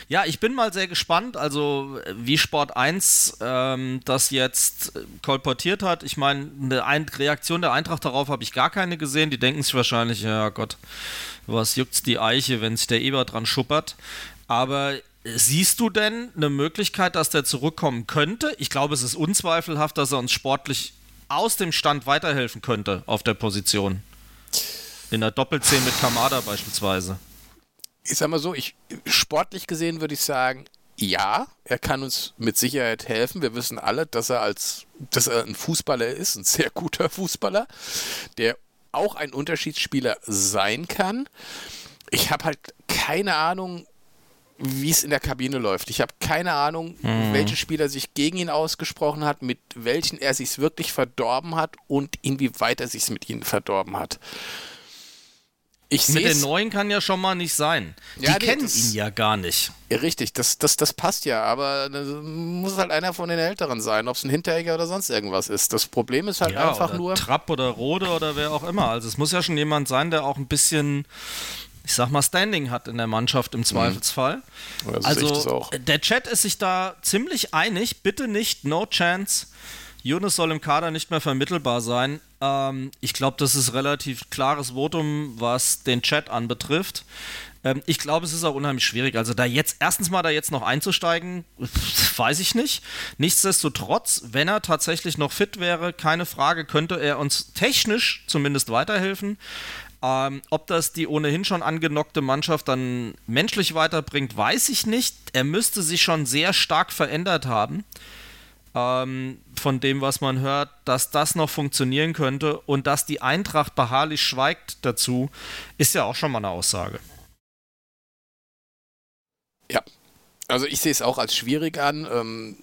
ja, ich bin mal sehr gespannt, also wie Sport 1 ähm, das jetzt kolportiert hat. Ich meine, eine Reaktion der Eintracht darauf habe ich gar keine gesehen. Die denken sich wahrscheinlich, ja Gott, was juckt's die Eiche, wenn sich der Eber dran schuppert. Aber siehst du denn eine Möglichkeit, dass der zurückkommen könnte? Ich glaube, es ist unzweifelhaft, dass er uns sportlich aus dem Stand weiterhelfen könnte auf der Position. In der Doppelzehn mit Kamada beispielsweise ich sag mal so, ich, sportlich gesehen würde ich sagen, ja, er kann uns mit Sicherheit helfen. Wir wissen alle, dass er als, dass er ein Fußballer ist, ein sehr guter Fußballer, der auch ein Unterschiedsspieler sein kann. Ich habe halt keine Ahnung, wie es in der Kabine läuft. Ich habe keine Ahnung, mhm. welche Spieler sich gegen ihn ausgesprochen hat, mit welchen er sich wirklich verdorben hat und inwieweit er sich mit ihnen verdorben hat. Ich Mit den neuen kann ja schon mal nicht sein. Die ja, kennen das, ihn ja gar nicht. Ja, richtig, das, das, das passt ja, aber muss halt einer von den Älteren sein, ob es ein Hinteregger oder sonst irgendwas ist. Das Problem ist halt ja, einfach nur. Trapp oder Rode oder wer auch immer. Also es muss ja schon jemand sein, der auch ein bisschen, ich sag mal, Standing hat in der Mannschaft im mhm. Zweifelsfall. Mhm. Also der Chat ist sich da ziemlich einig. Bitte nicht, no chance. Jonas soll im Kader nicht mehr vermittelbar sein. Ähm, ich glaube, das ist relativ klares Votum, was den Chat anbetrifft. Ähm, ich glaube, es ist auch unheimlich schwierig. Also da jetzt, erstens mal da jetzt noch einzusteigen, *laughs* weiß ich nicht. Nichtsdestotrotz, wenn er tatsächlich noch fit wäre, keine Frage, könnte er uns technisch zumindest weiterhelfen. Ähm, ob das die ohnehin schon angenockte Mannschaft dann menschlich weiterbringt, weiß ich nicht. Er müsste sich schon sehr stark verändert haben ähm, von dem, was man hört, dass das noch funktionieren könnte und dass die Eintracht beharrlich schweigt dazu, ist ja auch schon mal eine Aussage. Ja, also ich sehe es auch als schwierig an. Ähm,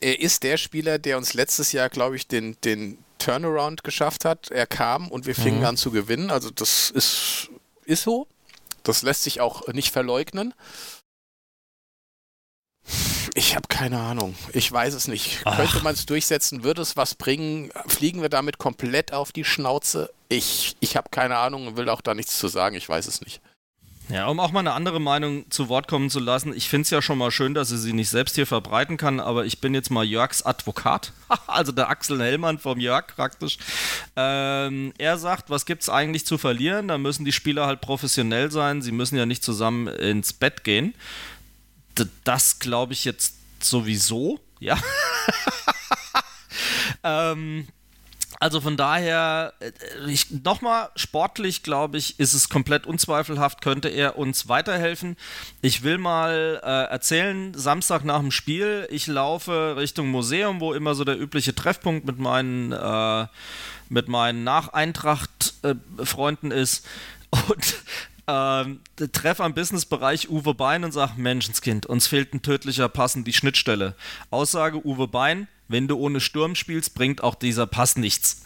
er ist der Spieler, der uns letztes Jahr, glaube ich, den, den Turnaround geschafft hat. Er kam und wir fingen mhm. an zu gewinnen. Also das ist, ist so. Das lässt sich auch nicht verleugnen. Ich habe keine Ahnung. Ich weiß es nicht. Ach. Könnte man es durchsetzen? Würde es was bringen? Fliegen wir damit komplett auf die Schnauze? Ich, ich habe keine Ahnung und will auch da nichts zu sagen. Ich weiß es nicht. Ja, um auch mal eine andere Meinung zu Wort kommen zu lassen. Ich finde es ja schon mal schön, dass sie sie nicht selbst hier verbreiten kann, aber ich bin jetzt mal Jörgs Advokat, *laughs* also der Axel Hellmann vom Jörg praktisch. Ähm, er sagt, was gibt es eigentlich zu verlieren? Da müssen die Spieler halt professionell sein. Sie müssen ja nicht zusammen ins Bett gehen. Das glaube ich jetzt sowieso, ja. *laughs* ähm, also von daher, äh, nochmal, sportlich glaube ich, ist es komplett unzweifelhaft, könnte er uns weiterhelfen. Ich will mal äh, erzählen, Samstag nach dem Spiel, ich laufe Richtung Museum, wo immer so der übliche Treffpunkt mit meinen, äh, mit meinen Nach-Eintracht-Freunden äh, ist. Und ähm, treff am Businessbereich Uwe Bein und sag, Menschenskind, uns fehlt ein tödlicher Pass in die Schnittstelle. Aussage Uwe Bein, wenn du ohne Sturm spielst, bringt auch dieser Pass nichts.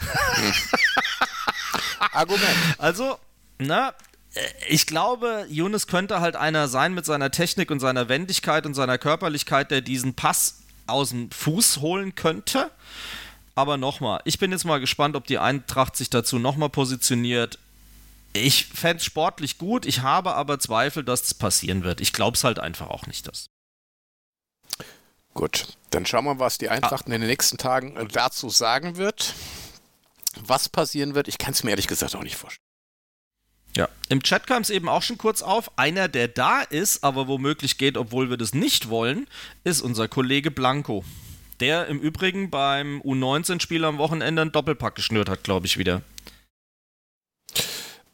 *laughs* Argument. Also, na, äh, ich glaube, Younes könnte halt einer sein mit seiner Technik und seiner Wendigkeit und seiner Körperlichkeit, der diesen Pass aus dem Fuß holen könnte. Aber nochmal, ich bin jetzt mal gespannt, ob die Eintracht sich dazu nochmal positioniert. Ich fände es sportlich gut, ich habe aber Zweifel, dass das passieren wird. Ich glaube es halt einfach auch nicht, dass. Gut, dann schauen wir, was die Eintracht ah. in den nächsten Tagen äh, dazu sagen wird. Was passieren wird, ich kann es mir ehrlich gesagt auch nicht vorstellen. Ja, im Chat kam es eben auch schon kurz auf. Einer, der da ist, aber womöglich geht, obwohl wir das nicht wollen, ist unser Kollege Blanco. Der im Übrigen beim U19-Spiel am Wochenende einen Doppelpack geschnürt hat, glaube ich, wieder.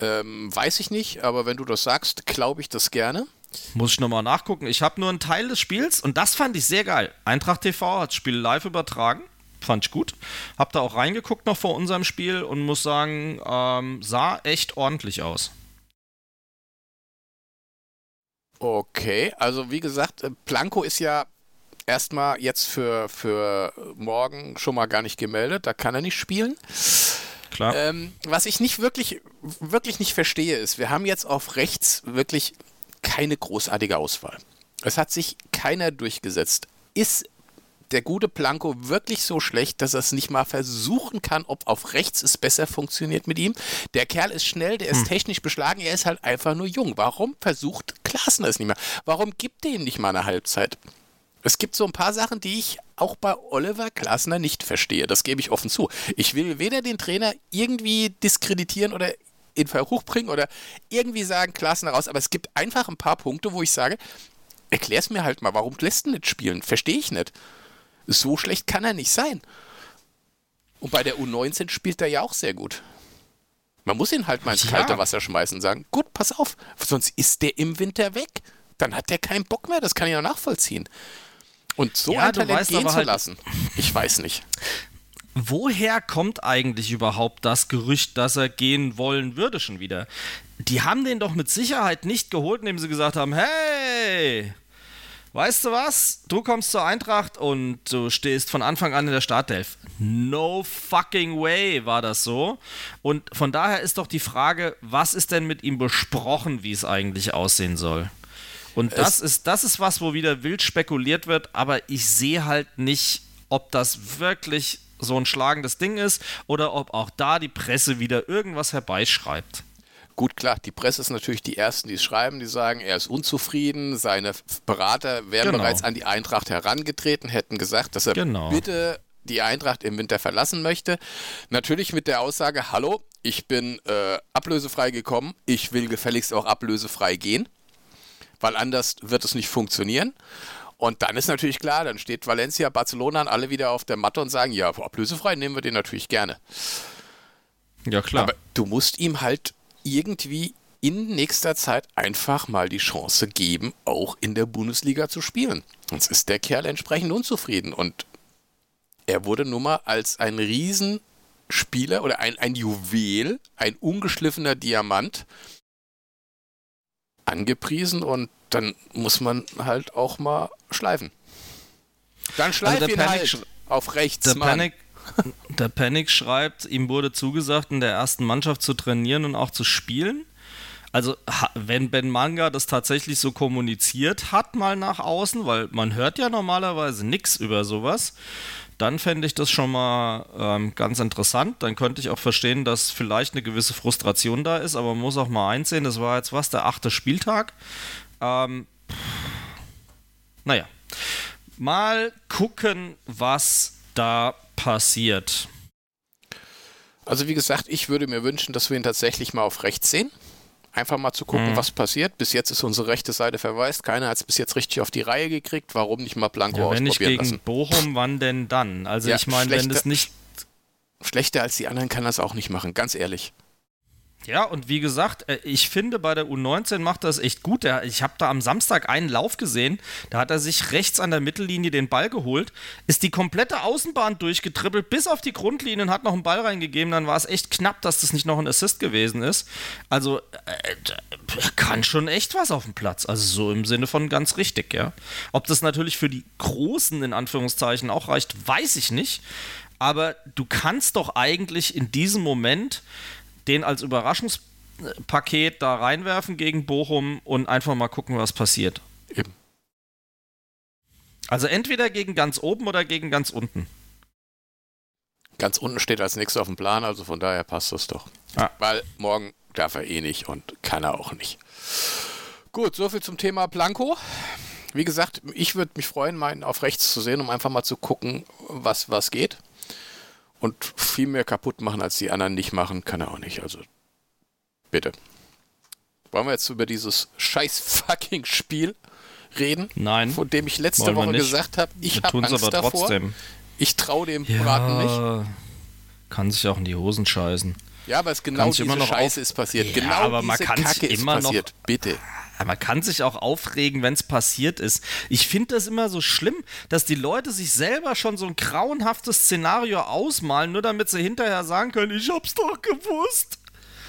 Ähm, weiß ich nicht, aber wenn du das sagst, glaube ich das gerne. Muss ich nochmal nachgucken. Ich habe nur einen Teil des Spiels und das fand ich sehr geil. Eintracht TV hat das Spiel live übertragen. Fand ich gut. Hab da auch reingeguckt noch vor unserem Spiel und muss sagen, ähm, sah echt ordentlich aus. Okay, also wie gesagt, äh, Planko ist ja erstmal jetzt für, für morgen schon mal gar nicht gemeldet. Da kann er nicht spielen. Klar. Ähm, was ich nicht wirklich, wirklich nicht verstehe, ist, wir haben jetzt auf rechts wirklich keine großartige Auswahl. Es hat sich keiner durchgesetzt. Ist der gute Blanco wirklich so schlecht, dass er es nicht mal versuchen kann, ob auf rechts es besser funktioniert mit ihm? Der Kerl ist schnell, der ist hm. technisch beschlagen, er ist halt einfach nur jung. Warum versucht Klassen es nicht mehr? Warum gibt er ihm nicht mal eine Halbzeit? Es gibt so ein paar Sachen, die ich auch bei Oliver Klasner nicht verstehe. Das gebe ich offen zu. Ich will weder den Trainer irgendwie diskreditieren oder in Verruch bringen oder irgendwie sagen, Klassen raus. Aber es gibt einfach ein paar Punkte, wo ich sage, erklär's mir halt mal, warum lässt du nicht spielen? Verstehe ich nicht. So schlecht kann er nicht sein. Und bei der U19 spielt er ja auch sehr gut. Man muss ihn halt mal ins ja. kalte Wasser schmeißen und sagen, gut, pass auf, sonst ist der im Winter weg. Dann hat der keinen Bock mehr, das kann ich auch nachvollziehen. Und so ja, ein Talent gehen zu halt lassen, ich weiß nicht woher kommt eigentlich überhaupt das Gerücht, dass er gehen wollen würde schon wieder? Die haben den doch mit Sicherheit nicht geholt, indem sie gesagt haben, hey, weißt du was? Du kommst zur Eintracht und du stehst von Anfang an in der Startelf. No fucking way war das so. Und von daher ist doch die Frage, was ist denn mit ihm besprochen, wie es eigentlich aussehen soll? Und das ist, das ist was, wo wieder wild spekuliert wird, aber ich sehe halt nicht, ob das wirklich so ein schlagendes Ding ist oder ob auch da die Presse wieder irgendwas herbeischreibt. Gut, klar, die Presse ist natürlich die Ersten, die es schreiben, die sagen, er ist unzufrieden, seine Berater wären genau. bereits an die Eintracht herangetreten, hätten gesagt, dass er genau. bitte die Eintracht im Winter verlassen möchte. Natürlich mit der Aussage, hallo, ich bin äh, ablösefrei gekommen, ich will gefälligst auch ablösefrei gehen, weil anders wird es nicht funktionieren. Und dann ist natürlich klar, dann steht Valencia, Barcelona und alle wieder auf der Matte und sagen, ja, ablösefrei nehmen wir den natürlich gerne. Ja, klar. Aber du musst ihm halt irgendwie in nächster Zeit einfach mal die Chance geben, auch in der Bundesliga zu spielen. Sonst ist der Kerl entsprechend unzufrieden. Und er wurde nun mal als ein Riesenspieler oder ein, ein Juwel, ein ungeschliffener Diamant angepriesen und dann muss man halt auch mal schleifen. Dann schleifen also ihn halt auf rechts. Der Panic, *laughs* der Panic schreibt, ihm wurde zugesagt, in der ersten Mannschaft zu trainieren und auch zu spielen. Also wenn Ben Manga das tatsächlich so kommuniziert hat, mal nach außen, weil man hört ja normalerweise nichts über sowas, dann fände ich das schon mal ähm, ganz interessant. Dann könnte ich auch verstehen, dass vielleicht eine gewisse Frustration da ist, aber man muss auch mal einsehen, das war jetzt was, der achte Spieltag. Ähm, naja, mal gucken, was da passiert. Also wie gesagt, ich würde mir wünschen, dass wir ihn tatsächlich mal auf rechts sehen. Einfach mal zu gucken, mhm. was passiert. Bis jetzt ist unsere rechte Seite verwaist. Keiner hat es bis jetzt richtig auf die Reihe gekriegt. Warum nicht mal Blanco ja, wenn ausprobieren nicht gegen lassen? Bochum, wann denn dann? Also ja, ich meine, wenn das nicht... Schlechter als die anderen kann das auch nicht machen, ganz ehrlich. Ja, und wie gesagt, äh, ich finde, bei der U19 macht das echt gut. Ich habe da am Samstag einen Lauf gesehen, da hat er sich rechts an der Mittellinie den Ball geholt, ist die komplette Außenbahn durchgetribbelt bis auf die Grundlinie und hat noch einen Ball reingegeben. Dann war es echt knapp, dass das nicht noch ein Assist gewesen ist. Also, äh, er kann schon echt was auf dem Platz. Also, so im Sinne von ganz richtig, ja. Ob das natürlich für die Großen in Anführungszeichen auch reicht, weiß ich nicht. Aber du kannst doch eigentlich in diesem Moment den als Überraschungspaket da reinwerfen gegen Bochum und einfach mal gucken, was passiert. Eben. Also entweder gegen ganz oben oder gegen ganz unten. Ganz unten steht als nächstes auf dem Plan, also von daher passt das doch. Ah. Weil morgen darf er eh nicht und kann er auch nicht. Gut, soviel zum Thema Blanco. Wie gesagt, ich würde mich freuen, meinen auf rechts zu sehen, um einfach mal zu gucken, was, was geht und viel mehr kaputt machen, als die anderen nicht machen, kann er auch nicht. Also bitte. Wollen wir jetzt über dieses scheiß fucking Spiel reden? Nein. Von dem ich letzte Woche gesagt habe, ich habe Angst aber davor. Trotzdem. Ich traue dem ja, Braten nicht. Kann sich auch in die Hosen scheißen. Ja, aber es genau diese Scheiße ist passiert. Ja, genau aber man kann Kacke immer ist passiert. Noch, Bitte man kann sich auch aufregen, wenn es passiert ist. Ich finde das immer so schlimm, dass die Leute sich selber schon so ein grauenhaftes Szenario ausmalen, nur damit sie hinterher sagen können, ich hab's doch gewusst.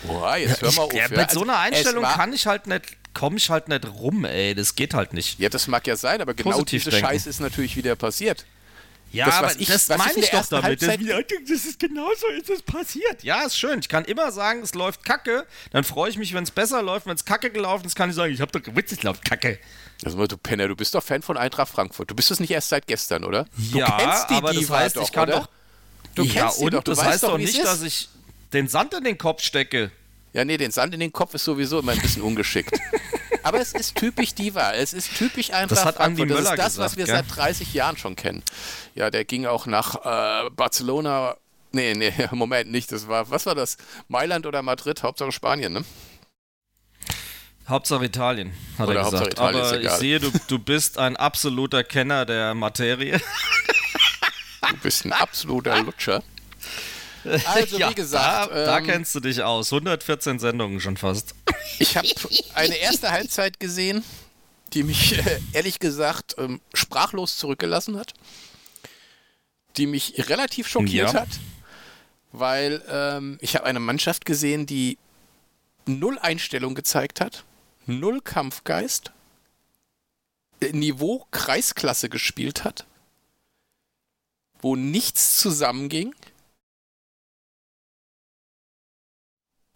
Boah, jetzt hör mal auf. Ja, mit so einer also, Einstellung kann ich halt nicht, komme ich halt nicht rum, ey. Das geht halt nicht. Ja, das mag ja sein, aber genau Positiv diese denken. Scheiße ist natürlich wieder passiert. Ja, das, aber ich, das meine ich doch damit. Das, das ist genauso ist es passiert. Ja, ist schön. Ich kann immer sagen, es läuft kacke. Dann freue ich mich, wenn es besser läuft. Wenn es kacke gelaufen ist, kann ich sagen, ich habe doch gewusst, es läuft kacke. Also, du Penner, du bist doch Fan von Eintracht Frankfurt. Du bist es nicht erst seit gestern, oder? Du ja, kennst die aber das heißt, doch, ich kann oder? doch. Du ja, und doch. Du das heißt doch nicht, dass ich den Sand in den Kopf stecke. Ja, nee, den Sand in den Kopf ist sowieso immer ein bisschen ungeschickt. *laughs* Aber es ist typisch Diva. Es ist typisch Eintracht das hat Frankfurt. Das ist das, gesagt, was wir gell? seit 30 Jahren schon kennen. Ja, der ging auch nach äh, Barcelona. Nee, nee, *laughs* Moment, nicht. Das war, was war das? Mailand oder Madrid? Hauptsache Spanien, ne? Hauptsache Italien, hat Oder er gesagt. Italien, Aber ich sehe, du, du bist ein absoluter Kenner der Materie. Du bist ein absoluter Lutscher. Also, *laughs* ja, wie gesagt. Da, ähm, da, kennst du dich aus. 114 Sendungen schon fast. *laughs* Ich habe eine erste Halbzeit gesehen, die mich *laughs* äh, ehrlich gesagt ähm, sprachlos zurückgelassen hat. Die mich relativ schockiert ja. hat. Weil ähm, ich habe eine Mannschaft gesehen, die null Einstellung gezeigt hat, null Kampfgeist, äh, Niveau Kreisklasse gespielt hat, wo nichts zusammenging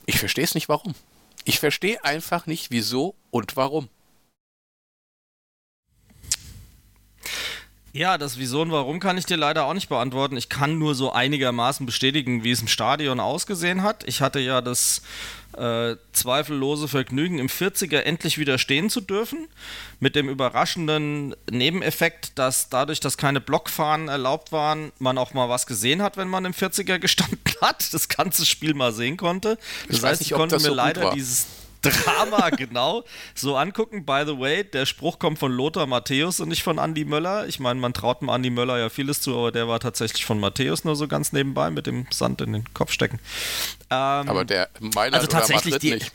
Ich verstehe es nicht warum. Ich verstehe einfach nicht wieso und warum. Ja, das Wieso und Warum kann ich dir leider auch nicht beantworten. Ich kann nur so einigermaßen bestätigen, wie es im Stadion ausgesehen hat. Ich hatte ja das äh, zweifellose Vergnügen, im 40er endlich wieder stehen zu dürfen. Mit dem überraschenden Nebeneffekt, dass dadurch, dass keine Blockfahnen erlaubt waren, man auch mal was gesehen hat, wenn man im 40er gestanden *laughs* hat, das ganze Spiel mal sehen konnte. Das ich heißt, nicht, ich konnte mir so leider dieses Drama genau so angucken. By the way, der Spruch kommt von Lothar Matthäus und nicht von Andy Möller. Ich meine, man traut dem Andy Möller ja vieles zu, aber der war tatsächlich von Matthäus nur so ganz nebenbei mit dem Sand in den Kopf stecken. Ähm, aber der Mailand also tatsächlich die, nicht.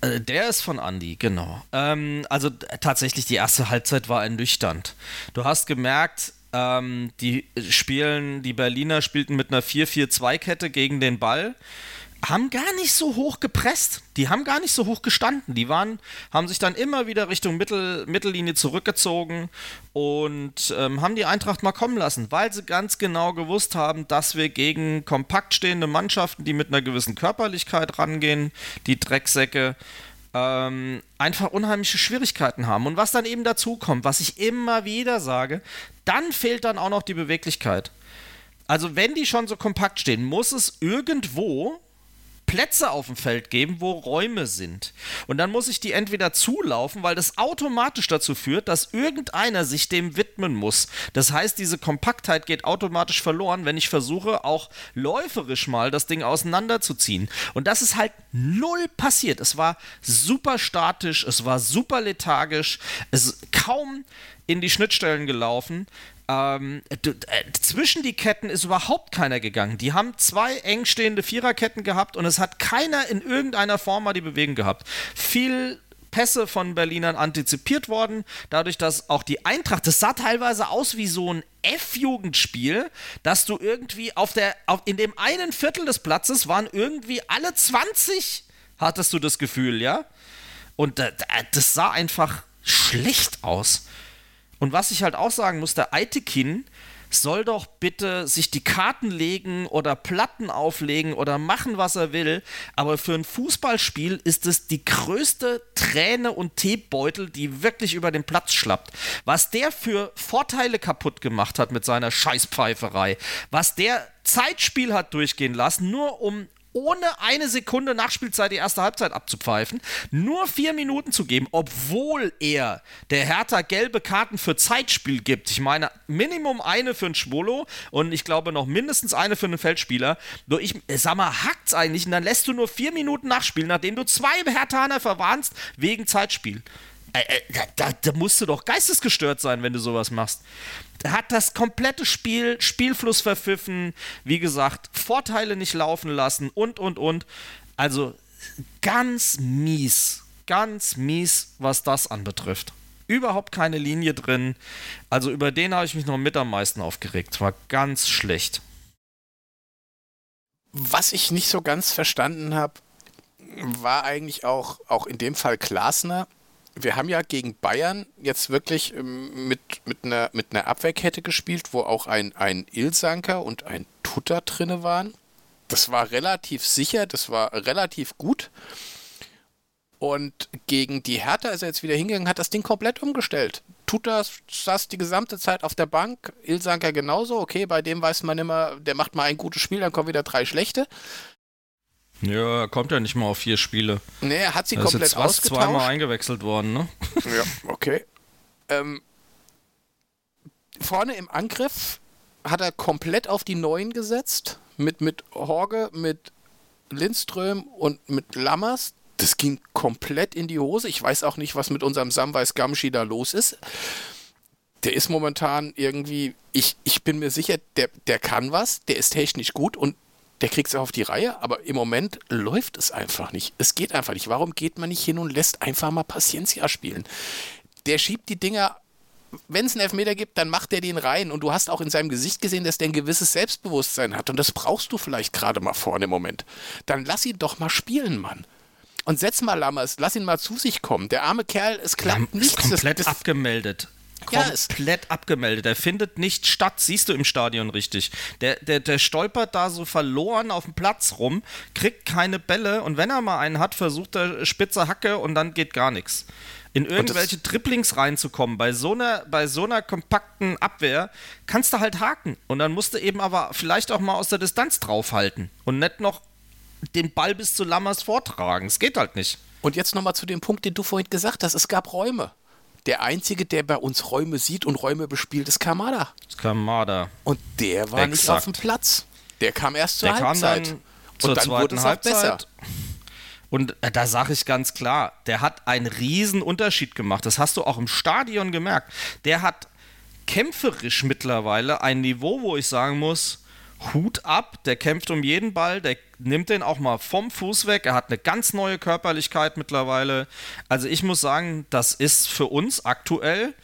Äh, der ist von Andy, genau. Ähm, also tatsächlich die erste Halbzeit war ernüchternd. Du hast gemerkt, ähm, die spielen, die Berliner spielten mit einer 4-4-2-Kette gegen den Ball haben gar nicht so hoch gepresst. Die haben gar nicht so hoch gestanden. Die waren, haben sich dann immer wieder Richtung Mittel, Mittellinie zurückgezogen und ähm, haben die Eintracht mal kommen lassen, weil sie ganz genau gewusst haben, dass wir gegen kompakt stehende Mannschaften, die mit einer gewissen Körperlichkeit rangehen, die Drecksäcke, ähm, einfach unheimliche Schwierigkeiten haben. Und was dann eben dazu kommt, was ich immer wieder sage, dann fehlt dann auch noch die Beweglichkeit. Also wenn die schon so kompakt stehen, muss es irgendwo Plätze auf dem Feld geben, wo Räume sind. Und dann muss ich die entweder zulaufen, weil das automatisch dazu führt, dass irgendeiner sich dem widmen muss. Das heißt, diese Kompaktheit geht automatisch verloren, wenn ich versuche, auch läuferisch mal das Ding auseinanderzuziehen. Und das ist halt null passiert. Es war super statisch, es war super lethargisch, es kaum in die Schnittstellen gelaufen. Ähm, äh, zwischen die Ketten ist überhaupt keiner gegangen. Die haben zwei eng stehende Viererketten gehabt und es hat keiner in irgendeiner Form mal die Bewegung gehabt. Viel Pässe von Berlinern antizipiert worden, dadurch, dass auch die Eintracht, das sah teilweise aus wie so ein F-Jugendspiel, dass du irgendwie auf der, auf, in dem einen Viertel des Platzes waren irgendwie alle 20, hattest du das Gefühl, ja? Und äh, das sah einfach schlecht aus. Und was ich halt auch sagen muss, der Eitekin soll doch bitte sich die Karten legen oder Platten auflegen oder machen, was er will. Aber für ein Fußballspiel ist es die größte Träne und Teebeutel, die wirklich über den Platz schlappt. Was der für Vorteile kaputt gemacht hat mit seiner Scheißpfeiferei, was der Zeitspiel hat durchgehen lassen, nur um ohne eine Sekunde Nachspielzeit die erste Halbzeit abzupfeifen, nur vier Minuten zu geben, obwohl er der Hertha gelbe Karten für Zeitspiel gibt. Ich meine, Minimum eine für einen Schwolo und ich glaube noch mindestens eine für einen Feldspieler. Nur ich, sag mal, hackt's eigentlich und dann lässt du nur vier Minuten nachspielen, nachdem du zwei Herthaner verwarnst wegen Zeitspiel. Da, da musst du doch geistesgestört sein, wenn du sowas machst hat das komplette Spiel, Spielfluss verpfiffen, wie gesagt, Vorteile nicht laufen lassen und, und, und. Also ganz mies, ganz mies, was das anbetrifft. Überhaupt keine Linie drin. Also über den habe ich mich noch mit am meisten aufgeregt. War ganz schlecht. Was ich nicht so ganz verstanden habe, war eigentlich auch, auch in dem Fall Glasner wir haben ja gegen Bayern jetzt wirklich ähm, mit, mit, einer, mit einer Abwehrkette gespielt, wo auch ein, ein Ilsanker und ein Tutter drinne waren. Das war relativ sicher, das war relativ gut. Und gegen die Hertha ist er jetzt wieder hingegangen, hat das Ding komplett umgestellt. Tuta saß die gesamte Zeit auf der Bank, Ilsanker genauso. Okay, bei dem weiß man immer, der macht mal ein gutes Spiel, dann kommen wieder drei schlechte. Ja, er kommt ja nicht mal auf vier Spiele. Nee, er hat sie er komplett ist jetzt ausgetauscht. zweimal eingewechselt worden, ne? *laughs* Ja, okay. Ähm, vorne im Angriff hat er komplett auf die Neuen gesetzt. Mit, mit Horge, mit Lindström und mit Lammers. Das ging komplett in die Hose. Ich weiß auch nicht, was mit unserem Samwise Gamshi da los ist. Der ist momentan irgendwie, ich, ich bin mir sicher, der, der kann was, der ist technisch gut und der kriegt es auf die Reihe, aber im Moment läuft es einfach nicht. Es geht einfach nicht. Warum geht man nicht hin und lässt einfach mal Paciencia spielen? Der schiebt die Dinger, wenn es einen Elfmeter gibt, dann macht er den rein. Und du hast auch in seinem Gesicht gesehen, dass der ein gewisses Selbstbewusstsein hat. Und das brauchst du vielleicht gerade mal vorne im Moment. Dann lass ihn doch mal spielen, Mann. Und setz mal Lammers, lass ihn mal zu sich kommen. Der arme Kerl, es klappt Lamm nichts. Ist komplett das, das, abgemeldet komplett ja, abgemeldet. Der findet nicht statt, siehst du im Stadion richtig. Der, der, der stolpert da so verloren auf dem Platz rum, kriegt keine Bälle und wenn er mal einen hat, versucht er spitze Hacke und dann geht gar nichts. In irgendwelche Triplings reinzukommen, bei so, einer, bei so einer kompakten Abwehr, kannst du halt haken. Und dann musst du eben aber vielleicht auch mal aus der Distanz draufhalten und nicht noch den Ball bis zu Lammers vortragen. Es geht halt nicht. Und jetzt nochmal zu dem Punkt, den du vorhin gesagt hast. Es gab Räume. Der Einzige, der bei uns Räume sieht und Räume bespielt, ist Kamada. Ist Kamada. Und der war Exakt. nicht auf dem Platz. Der kam erst zur der Halbzeit. Kam dann zur und dann zweiten wurde es Halbzeit. besser. Und äh, da sage ich ganz klar, der hat einen riesen Unterschied gemacht. Das hast du auch im Stadion gemerkt. Der hat kämpferisch mittlerweile ein Niveau, wo ich sagen muss, Hut ab, der kämpft um jeden Ball, der nimmt den auch mal vom Fuß weg. Er hat eine ganz neue Körperlichkeit mittlerweile. Also ich muss sagen, das ist für uns aktuell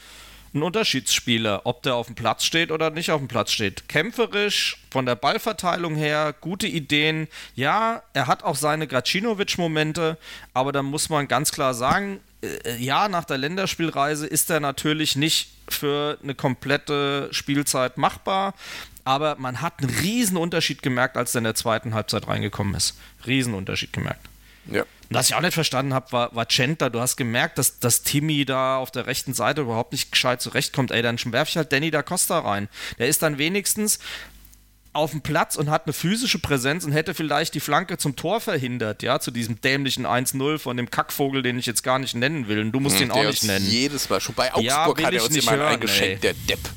ein Unterschiedsspieler, ob der auf dem Platz steht oder nicht auf dem Platz steht. Kämpferisch, von der Ballverteilung her, gute Ideen. Ja, er hat auch seine Gracinovic-Momente, aber da muss man ganz klar sagen, äh, ja, nach der Länderspielreise ist er natürlich nicht für eine komplette Spielzeit machbar aber man hat einen riesen Unterschied gemerkt, als er in der zweiten Halbzeit reingekommen ist. Riesen Unterschied gemerkt. Ja. Und was ich auch nicht verstanden habe, war, war Centa. Du hast gemerkt, dass, dass Timmy da auf der rechten Seite überhaupt nicht gescheit zurechtkommt. Ey, dann werfe ich halt Danny da Costa rein. Der ist dann wenigstens auf dem Platz und hat eine physische Präsenz und hätte vielleicht die Flanke zum Tor verhindert, ja, zu diesem dämlichen 1-0 von dem Kackvogel, den ich jetzt gar nicht nennen will. Und du musst Hm, ihn auch nicht nennen. Jedes Mal. Schon bei Augsburg Ja, hat er uns jemand hören, eingeschenkt, ey. der Depp.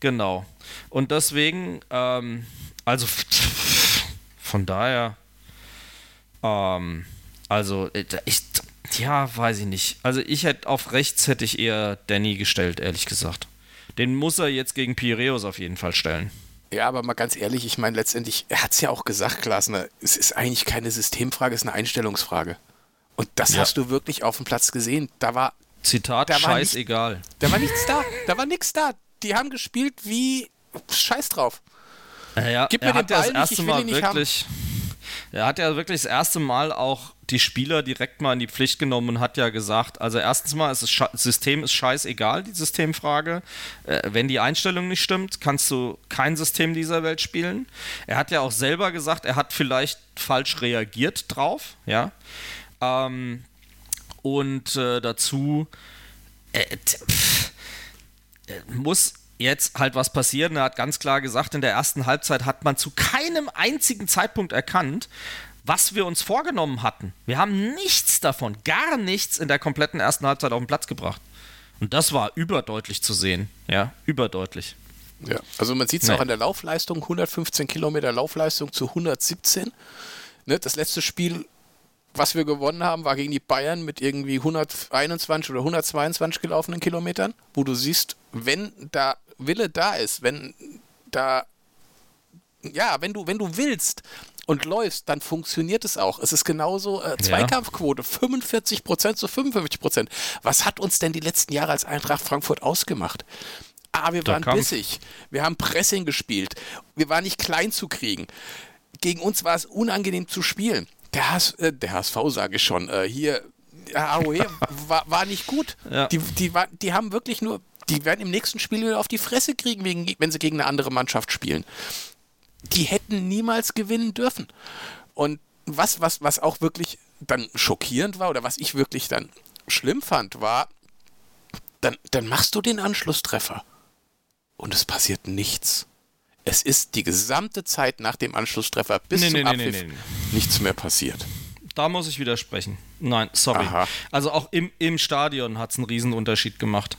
Genau. Und deswegen, ähm, also von daher, ähm, also äh, ich, ja, weiß ich nicht. Also ich hätte auf rechts hätte ich eher Danny gestellt, ehrlich gesagt. Den muss er jetzt gegen Piräus auf jeden Fall stellen. Ja, aber mal ganz ehrlich, ich meine letztendlich, er hat es ja auch gesagt, Glasner, es ist eigentlich keine Systemfrage, es ist eine Einstellungsfrage. Und das Ja. hast du wirklich auf dem Platz gesehen. Da war, Zitat, Da war scheißegal. da war nichts da. Da war nichts da. Die haben gespielt wie Scheiß drauf. Ja, Gib er mir hat den ja Ball das nicht, erste ich will Mal ihn nicht wirklich. Er hat ja wirklich das erste Mal auch die Spieler direkt mal in die Pflicht genommen und hat ja gesagt, also erstens mal, ist das System ist scheißegal, die Systemfrage. Äh, wenn die Einstellung nicht stimmt, kannst du kein System dieser Welt spielen. Er hat ja auch selber gesagt, er hat vielleicht falsch reagiert drauf, ja. Ähm, und äh, dazu äh, pff, äh, muss jetzt halt was passieren. Er hat ganz klar gesagt, in der ersten Halbzeit hat man zu keinem einzigen Zeitpunkt erkannt, was wir uns vorgenommen hatten. Wir haben nichts davon, gar nichts in der kompletten ersten Halbzeit auf den Platz gebracht. Und das war überdeutlich zu sehen. Ja, überdeutlich. Ja. Also man sieht es Nee. auch an der Laufleistung, 115 Kilometer Laufleistung zu 117. Ne, das letzte Spiel, was wir gewonnen haben, war gegen die Bayern mit irgendwie 121 oder 122 gelaufenen Kilometern, wo du siehst, wenn da Wille da ist, wenn da ja, wenn du, wenn du willst und läufst, dann funktioniert es auch. Es ist genauso äh, Zweikampfquote, 45% zu 55%. Was hat uns denn die letzten Jahre als Eintracht Frankfurt ausgemacht? Ah, wir waren bissig. Wir haben Pressing gespielt. Wir waren nicht klein zu kriegen. Gegen uns war es unangenehm zu spielen. Der, HS, äh, der HSV, sage ich schon, äh, hier, AOE war, war nicht gut. Ja. Die, die, war, die haben wirklich nur, die werden im nächsten Spiel wieder auf die Fresse kriegen, wegen, wenn sie gegen eine andere Mannschaft spielen die hätten niemals gewinnen dürfen. Und was, was, was auch wirklich dann schockierend war oder was ich wirklich dann schlimm fand, war, dann, dann machst du den Anschlusstreffer und es passiert nichts. Es ist die gesamte Zeit nach dem Anschlusstreffer bis Nee, zum nee, Abpfiff nee. nichts mehr passiert. Da muss ich widersprechen. Nein, sorry. Aha. Also auch im, im Stadion hat es einen Riesenunterschied gemacht.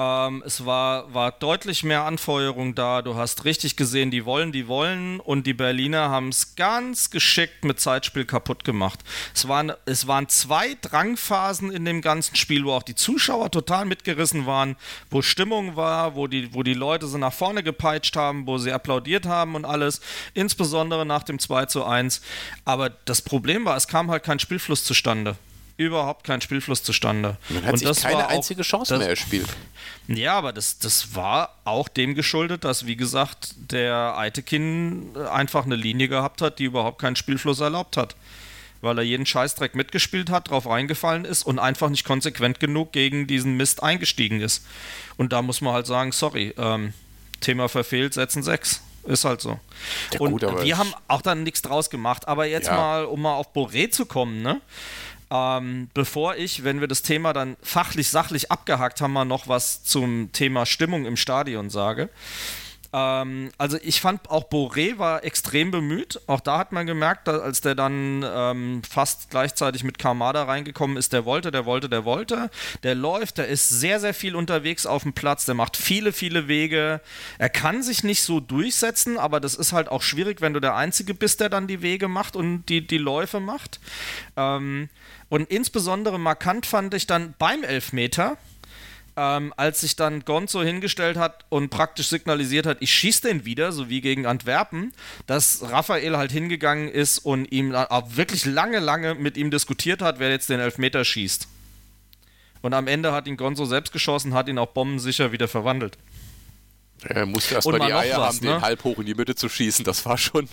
Ähm, es war, war deutlich mehr Anfeuerung da. Du hast richtig gesehen, die wollen, die wollen. Und die Berliner haben es ganz geschickt mit Zeitspiel kaputt gemacht. Es waren, es waren zwei Drangphasen in dem ganzen Spiel, wo auch die Zuschauer total mitgerissen waren, wo Stimmung war, wo die, wo die Leute sie nach vorne gepeitscht haben, wo sie applaudiert haben und alles. Insbesondere nach dem 2 zu 1. Aber das Problem war, es kam halt kein Spielfluss zustande. Überhaupt kein Spielfluss zustande. Man hat und sich das keine war auch- einzige Chance das, mehr erspielt. ja, aber das, das war auch dem geschuldet, dass, wie gesagt, der Eitekin einfach eine Linie gehabt hat, die überhaupt keinen Spielfluss erlaubt hat. Weil er jeden Scheißdreck mitgespielt hat, drauf reingefallen ist und einfach nicht konsequent genug gegen diesen Mist eingestiegen ist. Und da muss man halt sagen, sorry, ähm, Thema verfehlt, setzen sechs. Ist halt so. Ja, und gut, wir haben auch dann nichts draus gemacht. Aber jetzt Ja. mal, um mal auf Boré zu kommen, ne? Ähm, bevor ich, wenn wir das Thema dann fachlich, sachlich abgehakt haben, mal noch was zum Thema Stimmung im Stadion sage. Ähm, also ich fand auch Boré war extrem bemüht. Auch da hat man gemerkt, da, als der dann ähm, fast gleichzeitig mit Kamada reingekommen ist, der wollte, der wollte, der wollte. Der läuft, der ist sehr, sehr viel unterwegs auf dem Platz, der macht viele, viele Wege. Er kann sich nicht so durchsetzen, aber das ist halt auch schwierig, wenn du der Einzige bist, der dann die Wege macht und die, die Läufe macht. Ähm, und insbesondere markant fand ich dann beim Elfmeter, ähm, als sich dann Gonzo hingestellt hat und praktisch signalisiert hat, ich schieße den wieder, so wie gegen Antwerpen, dass Raphael halt hingegangen ist und ihm auch wirklich lange, lange mit ihm diskutiert hat, wer jetzt den Elfmeter schießt. Und am Ende hat ihn Gonzo selbst geschossen, hat ihn auch bombensicher wieder verwandelt. Er musste erst Und mal mal die Eier was, haben, ne? den halb hoch in die Mitte zu schießen. Das war schon.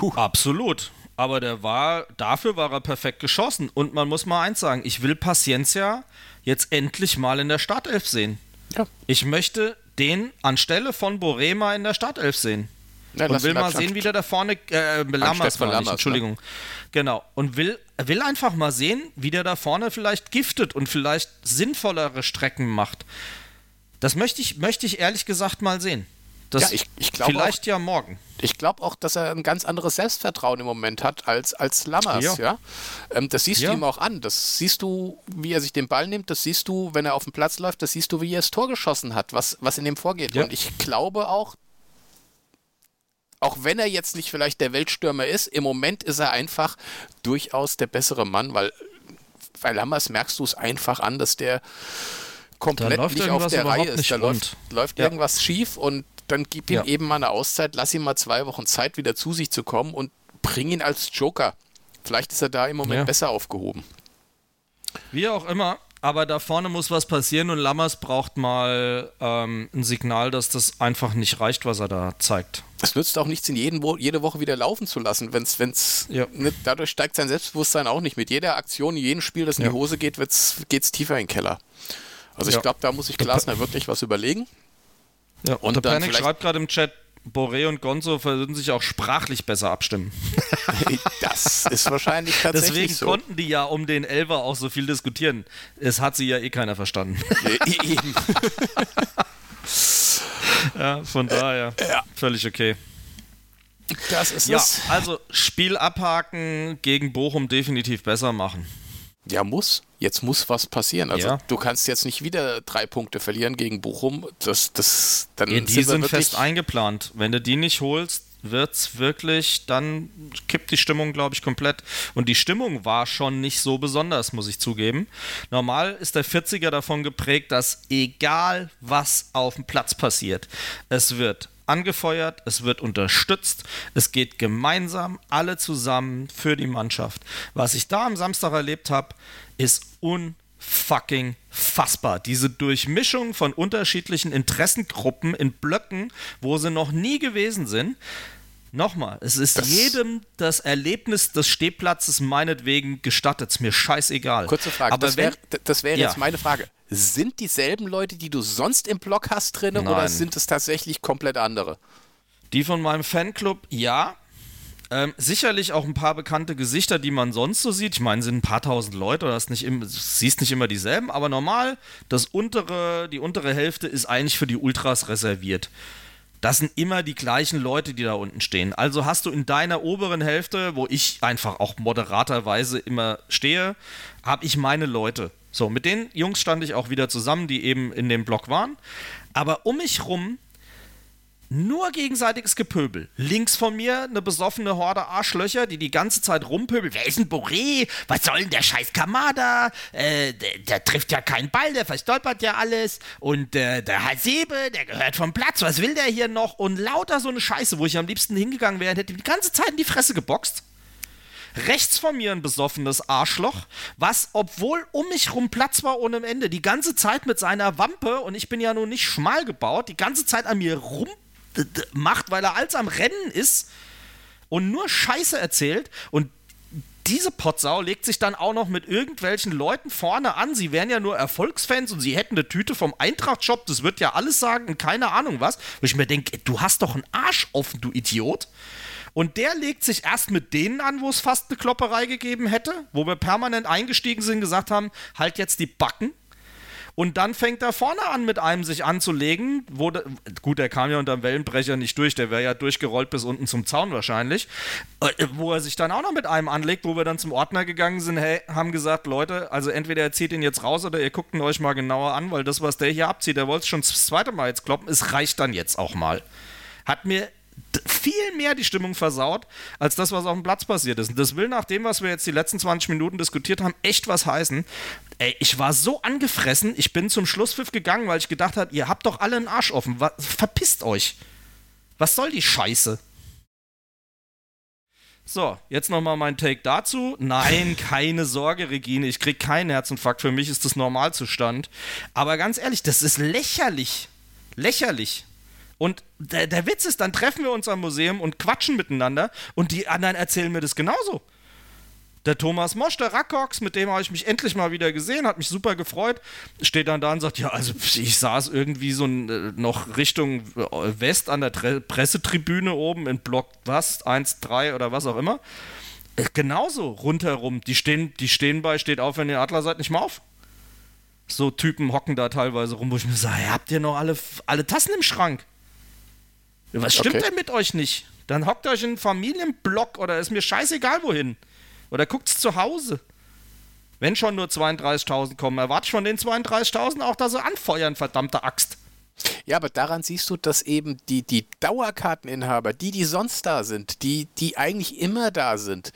Huh. Absolut. Aber der war, dafür war er perfekt geschossen. Und man muss mal eins sagen, ich will Paciencia jetzt endlich mal in der Startelf sehen. Ja. Ich möchte den anstelle von Borema in der Startelf sehen. Ja, und will mal sehen, wie der da vorne, äh, Lammers war nicht, ne? Entschuldigung. Ne? Genau. Und will, will einfach mal sehen, wie der da vorne vielleicht giftet und vielleicht sinnvollere Strecken macht. Das möchte ich, möchte ich ehrlich gesagt mal sehen. Das ja, ich, ich vielleicht auch, ja morgen. Ich glaube auch, dass er ein ganz anderes Selbstvertrauen im Moment hat als, als Lammers. Ja. ja? Ähm, das siehst ja. du ihm auch an. Das siehst du, wie er sich den Ball nimmt. Das siehst du, wenn er auf den Platz läuft. Das siehst du, wie er das Tor geschossen hat, was, was in dem vorgeht. Und ich glaube auch, auch wenn er jetzt nicht vielleicht der Weltstürmer ist, im Moment ist er einfach durchaus der bessere Mann, weil bei Lammers merkst du es einfach an, dass der komplett nicht auf der Reihe ist. Da läuft, läuft ja. irgendwas schief und dann gib ihm ja. eben mal eine Auszeit, lass ihm mal zwei Wochen Zeit, wieder zu sich zu kommen und bring ihn als Joker. Vielleicht ist er da im Moment ja. besser aufgehoben. Wie auch immer, aber da vorne muss was passieren und Lammers braucht mal ähm, ein Signal, dass das einfach nicht reicht, was er da zeigt. Es nützt auch nichts, ihn jeden, jede Woche wieder laufen zu lassen. Wenn's, wenn's ja. ne, dadurch steigt sein Selbstbewusstsein auch nicht. Mit jeder Aktion, jedem Spiel, das in ja. die Hose geht, geht es tiefer in den Keller. Also ich glaube, da muss sich Glasner wirklich was überlegen. Ja, und, und der Panic schreibt gerade im Chat, Boré und Gonzo würden sich auch sprachlich besser abstimmen. *laughs* das ist wahrscheinlich tatsächlich Deswegen so. konnten die ja um den Elver auch so viel diskutieren. Es hat sie ja eh keiner verstanden. Eben. *laughs* ja, von daher ja. völlig okay. Das ist ja, es. Also Spiel abhaken, gegen Bochum definitiv besser machen. Ja, muss. Jetzt muss was passieren. Also ja. du kannst jetzt nicht wieder drei Punkte verlieren gegen Bochum. Das, das, dann ja, die sind, sind fest eingeplant. Wenn du die nicht holst, wird es wirklich, dann kippt die Stimmung, glaube ich, komplett. Und die Stimmung war schon nicht so besonders, muss ich zugeben. Normal ist der 40er davon geprägt, dass egal was auf dem Platz passiert, es wird angefeuert, es wird unterstützt, es geht gemeinsam, alle zusammen für die Mannschaft. Was ich da am Samstag erlebt habe, ist unfucking fassbar. Diese Durchmischung von unterschiedlichen Interessengruppen in Blöcken, wo sie noch nie gewesen sind. Nochmal, es ist das jedem das Erlebnis des Stehplatzes meinetwegen gestattet. Es mir scheißegal. Kurze Frage, Aber das wäre wär ja. jetzt meine Frage sind dieselben Leute, die du sonst im Blog hast drin, oder sind es tatsächlich komplett andere? Die von meinem Fanclub, ja. Ähm, sicherlich auch ein paar bekannte Gesichter, die man sonst so sieht. Ich meine, sind ein paar tausend Leute, oder nicht im, siehst nicht immer dieselben, aber normal, das untere, die untere Hälfte ist eigentlich für die Ultras reserviert. Das sind immer die gleichen Leute, die da unten stehen. Also hast du in deiner oberen Hälfte, wo ich einfach auch moderaterweise immer stehe, habe ich meine Leute. So, mit den Jungs stand ich auch wieder zusammen, die eben in dem Block waren. Aber um mich rum nur gegenseitiges Gepöbel. Links von mir eine besoffene Horde Arschlöcher, die die ganze Zeit rumpöbeln. Wer ist ein Boré? Was soll denn der scheiß Kamada? Äh, der, der, trifft ja keinen Ball, der verstolpert ja alles. Und äh, der Hasebe, der gehört vom Platz. Was will der hier noch? Und lauter so eine Scheiße, wo ich am liebsten hingegangen wäre, hätte die ganze Zeit in die Fresse geboxt. Rechts von mir ein besoffenes Arschloch, was, obwohl um mich rum Platz war ohne Ende, die ganze Zeit mit seiner Wampe, und ich bin ja nun nicht schmal gebaut, die ganze Zeit an mir rum macht, weil er als am Rennen ist und nur Scheiße erzählt und diese Potsau legt sich dann auch noch mit irgendwelchen Leuten vorne an. Sie wären ja nur Erfolgsfans und sie hätten eine Tüte vom Eintracht-Shop. Das wird ja alles sagen und keine Ahnung was. Wo ich mir denke, du hast doch einen Arsch offen, du Idiot. Und der legt sich erst mit denen an, wo es fast eine Klopperei gegeben hätte, wo wir permanent eingestiegen sind, gesagt haben, halt jetzt die Backen. Und dann fängt er vorne an, mit einem sich anzulegen. Wo de, gut, der kam ja unter dem Wellenbrecher nicht durch, der wäre ja durchgerollt bis unten zum Zaun wahrscheinlich. Äh, wo er sich dann auch noch mit einem anlegt, wo wir dann zum Ordner gegangen sind, hey, haben gesagt, Leute, also entweder er zieht ihn jetzt raus oder ihr guckt ihn euch mal genauer an, weil das, was der hier abzieht, der wollte es schon das zweite Mal jetzt kloppen, es reicht dann jetzt auch mal. Hat mir viel mehr die Stimmung versaut, als das, was auf dem Platz passiert ist. Und das will nach dem, was wir jetzt die letzten 20 Minuten diskutiert haben, echt was heißen. Ey, ich war so angefressen, ich bin zum Schlusspfiff gegangen, weil ich gedacht habe, ihr habt doch alle einen Arsch offen. Was, verpisst euch. Was soll die Scheiße? So, jetzt nochmal mein Take dazu. Nein, *laughs* keine Sorge, Regine, ich krieg keinen Herzinfarkt. Für mich ist das Normalzustand. Aber ganz ehrlich, das ist lächerlich. Lächerlich. Und der, der Witz ist, dann treffen wir uns am Museum und quatschen miteinander und die anderen erzählen mir das genauso. Der Thomas Mosch, der Rackox, mit dem habe ich mich endlich mal wieder gesehen, hat mich super gefreut. Steht dann da und sagt: Ja, also ich saß irgendwie so äh, noch Richtung äh, West an der Tre Pressetribüne oben in Block was, 1, 3 oder was auch immer. Äh, genauso rundherum. Die stehen, die stehen bei, steht auf, wenn ihr Adler seid, nicht mal auf. So Typen hocken da teilweise rum, wo ich mir sage: Habt ihr noch alle, alle Tassen im Schrank? Was stimmt okay. denn mit euch nicht? Dann hockt euch in einen Familienblock oder ist mir scheißegal wohin. Oder guckt's zu Hause. Wenn schon nur 32.000 kommen, erwarte ich von den 32.000 auch, dass sie anfeuern, verdammte Axt. Ja, aber daran siehst du, dass eben die, die Dauerkarteninhaber, die, die sonst da sind, die, die eigentlich immer da sind,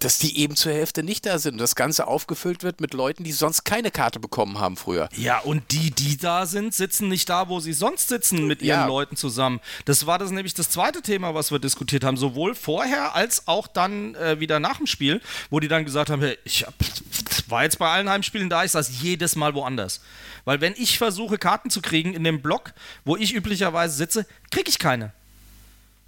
dass die eben zur Hälfte nicht da sind und das Ganze aufgefüllt wird mit Leuten, die sonst keine Karte bekommen haben früher. Ja, und die, die da sind, sitzen nicht da, wo sie sonst sitzen mit ihren ja. Leuten zusammen. Das war das nämlich das zweite Thema, was wir diskutiert haben, sowohl vorher als auch dann äh, wieder nach dem Spiel, wo die dann gesagt haben, hey, ich hab, war jetzt bei allen Heimspielen da, ich saß jedes Mal woanders. Weil wenn ich versuche, Karten zu kriegen in dem Block, wo ich üblicherweise sitze, kriege ich keine.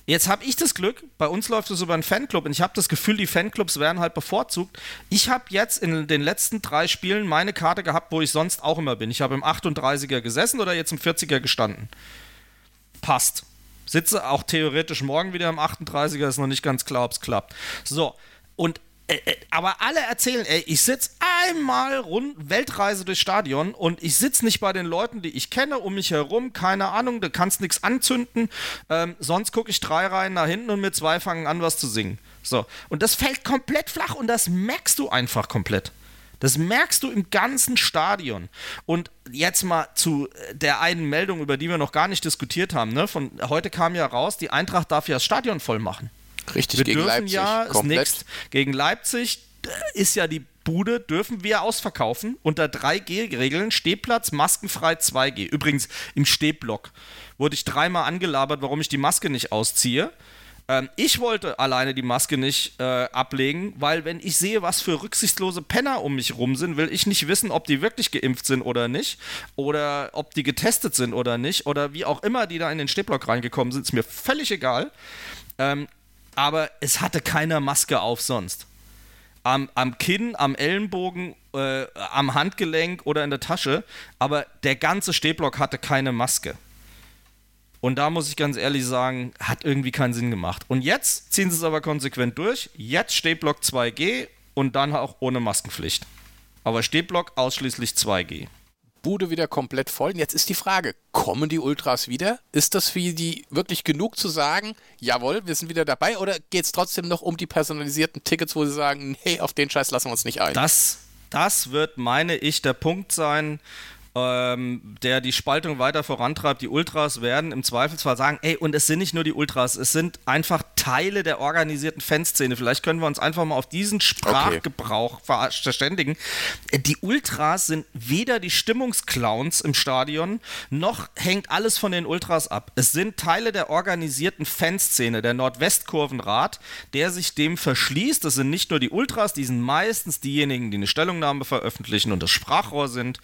Jetzt habe ich das Glück, bei uns läuft es über einen Fanclub und ich habe das Gefühl, die Fanclubs werden halt bevorzugt. Ich habe jetzt in den letzten drei Spielen meine Karte gehabt, wo ich sonst auch immer bin. Ich habe im 38er gesessen oder jetzt im 40er gestanden. Passt. Sitze auch theoretisch morgen wieder im 38er, ist noch nicht ganz klar, ob es klappt. So, und aber alle erzählen, ey, ich sitze einmal rund Weltreise durchs Stadion und ich sitze nicht bei den Leuten, die ich kenne, um mich herum, keine Ahnung, du kannst nichts anzünden, ähm, sonst gucke ich drei Reihen nach hinten und mit zwei fangen an, was zu singen. So, und das fällt komplett flach und das merkst du einfach komplett. Das merkst du im ganzen Stadion. Und jetzt mal zu der einen Meldung, über die wir noch gar nicht diskutiert haben. Ne? Von heute kam ja raus, die Eintracht darf ja das Stadion voll machen. Richtig, wir gegen Leipzig. Ja, komplett. gegen Leipzig ist ja die Bude, dürfen wir ausverkaufen unter 3G-Regeln. Stehplatz, maskenfrei 2G. Übrigens im Stehblock wurde ich dreimal angelabert, warum ich die Maske nicht ausziehe. Ähm, ich wollte alleine die Maske nicht äh, ablegen, weil wenn ich sehe, was für rücksichtslose Penner um mich rum sind, will ich nicht wissen, ob die wirklich geimpft sind oder nicht. Oder ob die getestet sind oder nicht. Oder wie auch immer die da in den Stehblock reingekommen sind, ist mir völlig egal. Ähm, aber es hatte keiner Maske auf sonst. Am, am Kinn, am Ellenbogen, äh, am Handgelenk oder in der Tasche, aber der ganze Stehblock hatte keine Maske. Und da muss ich ganz ehrlich sagen, hat irgendwie keinen Sinn gemacht. Und jetzt ziehen sie es aber konsequent durch. Jetzt Stehblock 2G und dann auch ohne Maskenpflicht. Aber Stehblock ausschließlich 2G. Bude wieder komplett voll. Und jetzt ist die Frage, kommen die Ultras wieder? Ist das für die wirklich genug zu sagen, jawohl, wir sind wieder dabei? Oder geht es trotzdem noch um die personalisierten Tickets, wo sie sagen, nee, auf den Scheiß lassen wir uns nicht ein? Das, das wird, meine ich, der Punkt sein, ähm, der die Spaltung weiter vorantreibt. Die Ultras werden im Zweifelsfall sagen, ey, und es sind nicht nur die Ultras, es sind einfach Teile der organisierten Fanszene. Vielleicht können wir uns einfach mal auf diesen Sprachgebrauch okay. verständigen. Die Ultras sind weder die Stimmungsclowns im Stadion, noch hängt alles von den Ultras ab. Es sind Teile der organisierten Fanszene, der Nordwestkurvenrat, der sich dem verschließt. Das sind nicht nur die Ultras, die sind meistens diejenigen, die eine Stellungnahme veröffentlichen und das Sprachrohr sind.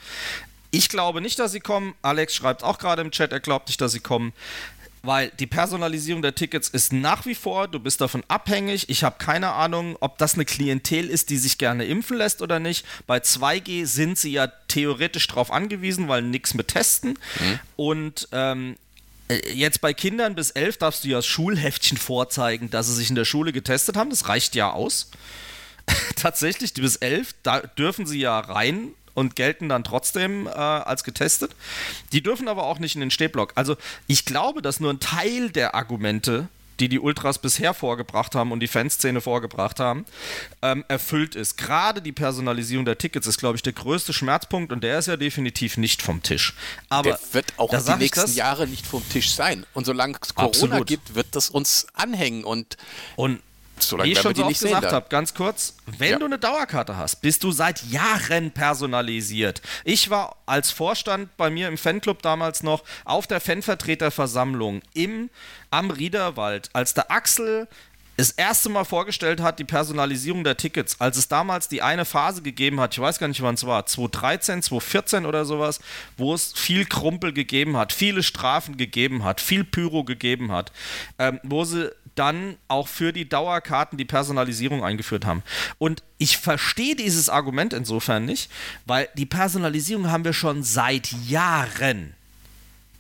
Ich glaube nicht, dass sie kommen. Alex schreibt auch gerade im Chat, er glaubt nicht, dass sie kommen. Weil die Personalisierung der Tickets ist nach wie vor, du bist davon abhängig. Ich habe keine Ahnung, ob das eine Klientel ist, die sich gerne impfen lässt oder nicht. Bei 2G sind sie ja theoretisch darauf angewiesen, weil nichts mit testen. Mhm. Und ähm, äh, Jetzt bei Kindern bis 11 darfst du ja das Schulheftchen vorzeigen, dass sie sich in der Schule getestet haben. Das reicht ja aus. *laughs* Tatsächlich, bis 11, da dürfen sie ja rein und gelten dann trotzdem äh, als getestet. Die dürfen aber auch nicht in den Stehblock. Also ich glaube, dass nur ein Teil der Argumente die die Ultras bisher vorgebracht haben und die Fanszene vorgebracht haben, ähm, erfüllt ist. Gerade die Personalisierung der Tickets ist, glaube ich, der größte Schmerzpunkt und der ist ja definitiv nicht vom Tisch. Aber der wird auch die nächsten Jahre nicht vom Tisch sein. Und solange es Corona Absolut. gibt, wird das uns anhängen und, und so Wie ich schon so oft gesagt habe, ganz kurz, wenn ja. du eine Dauerkarte hast, bist du seit Jahren personalisiert. Ich war als Vorstand bei mir im Fanclub damals noch auf der Fanvertreterversammlung im, am Riederwald, als der Axel das erste Mal vorgestellt hat, die Personalisierung der Tickets, als es damals die eine Phase gegeben hat, ich weiß gar nicht, wann es war, 2013, 2014 oder sowas, wo es viel Krumpel gegeben hat, viele Strafen gegeben hat, viel Pyro gegeben hat, ähm, wo sie dann auch für die Dauerkarten die Personalisierung eingeführt haben. Und ich verstehe dieses Argument insofern nicht, weil die Personalisierung haben wir schon seit Jahren.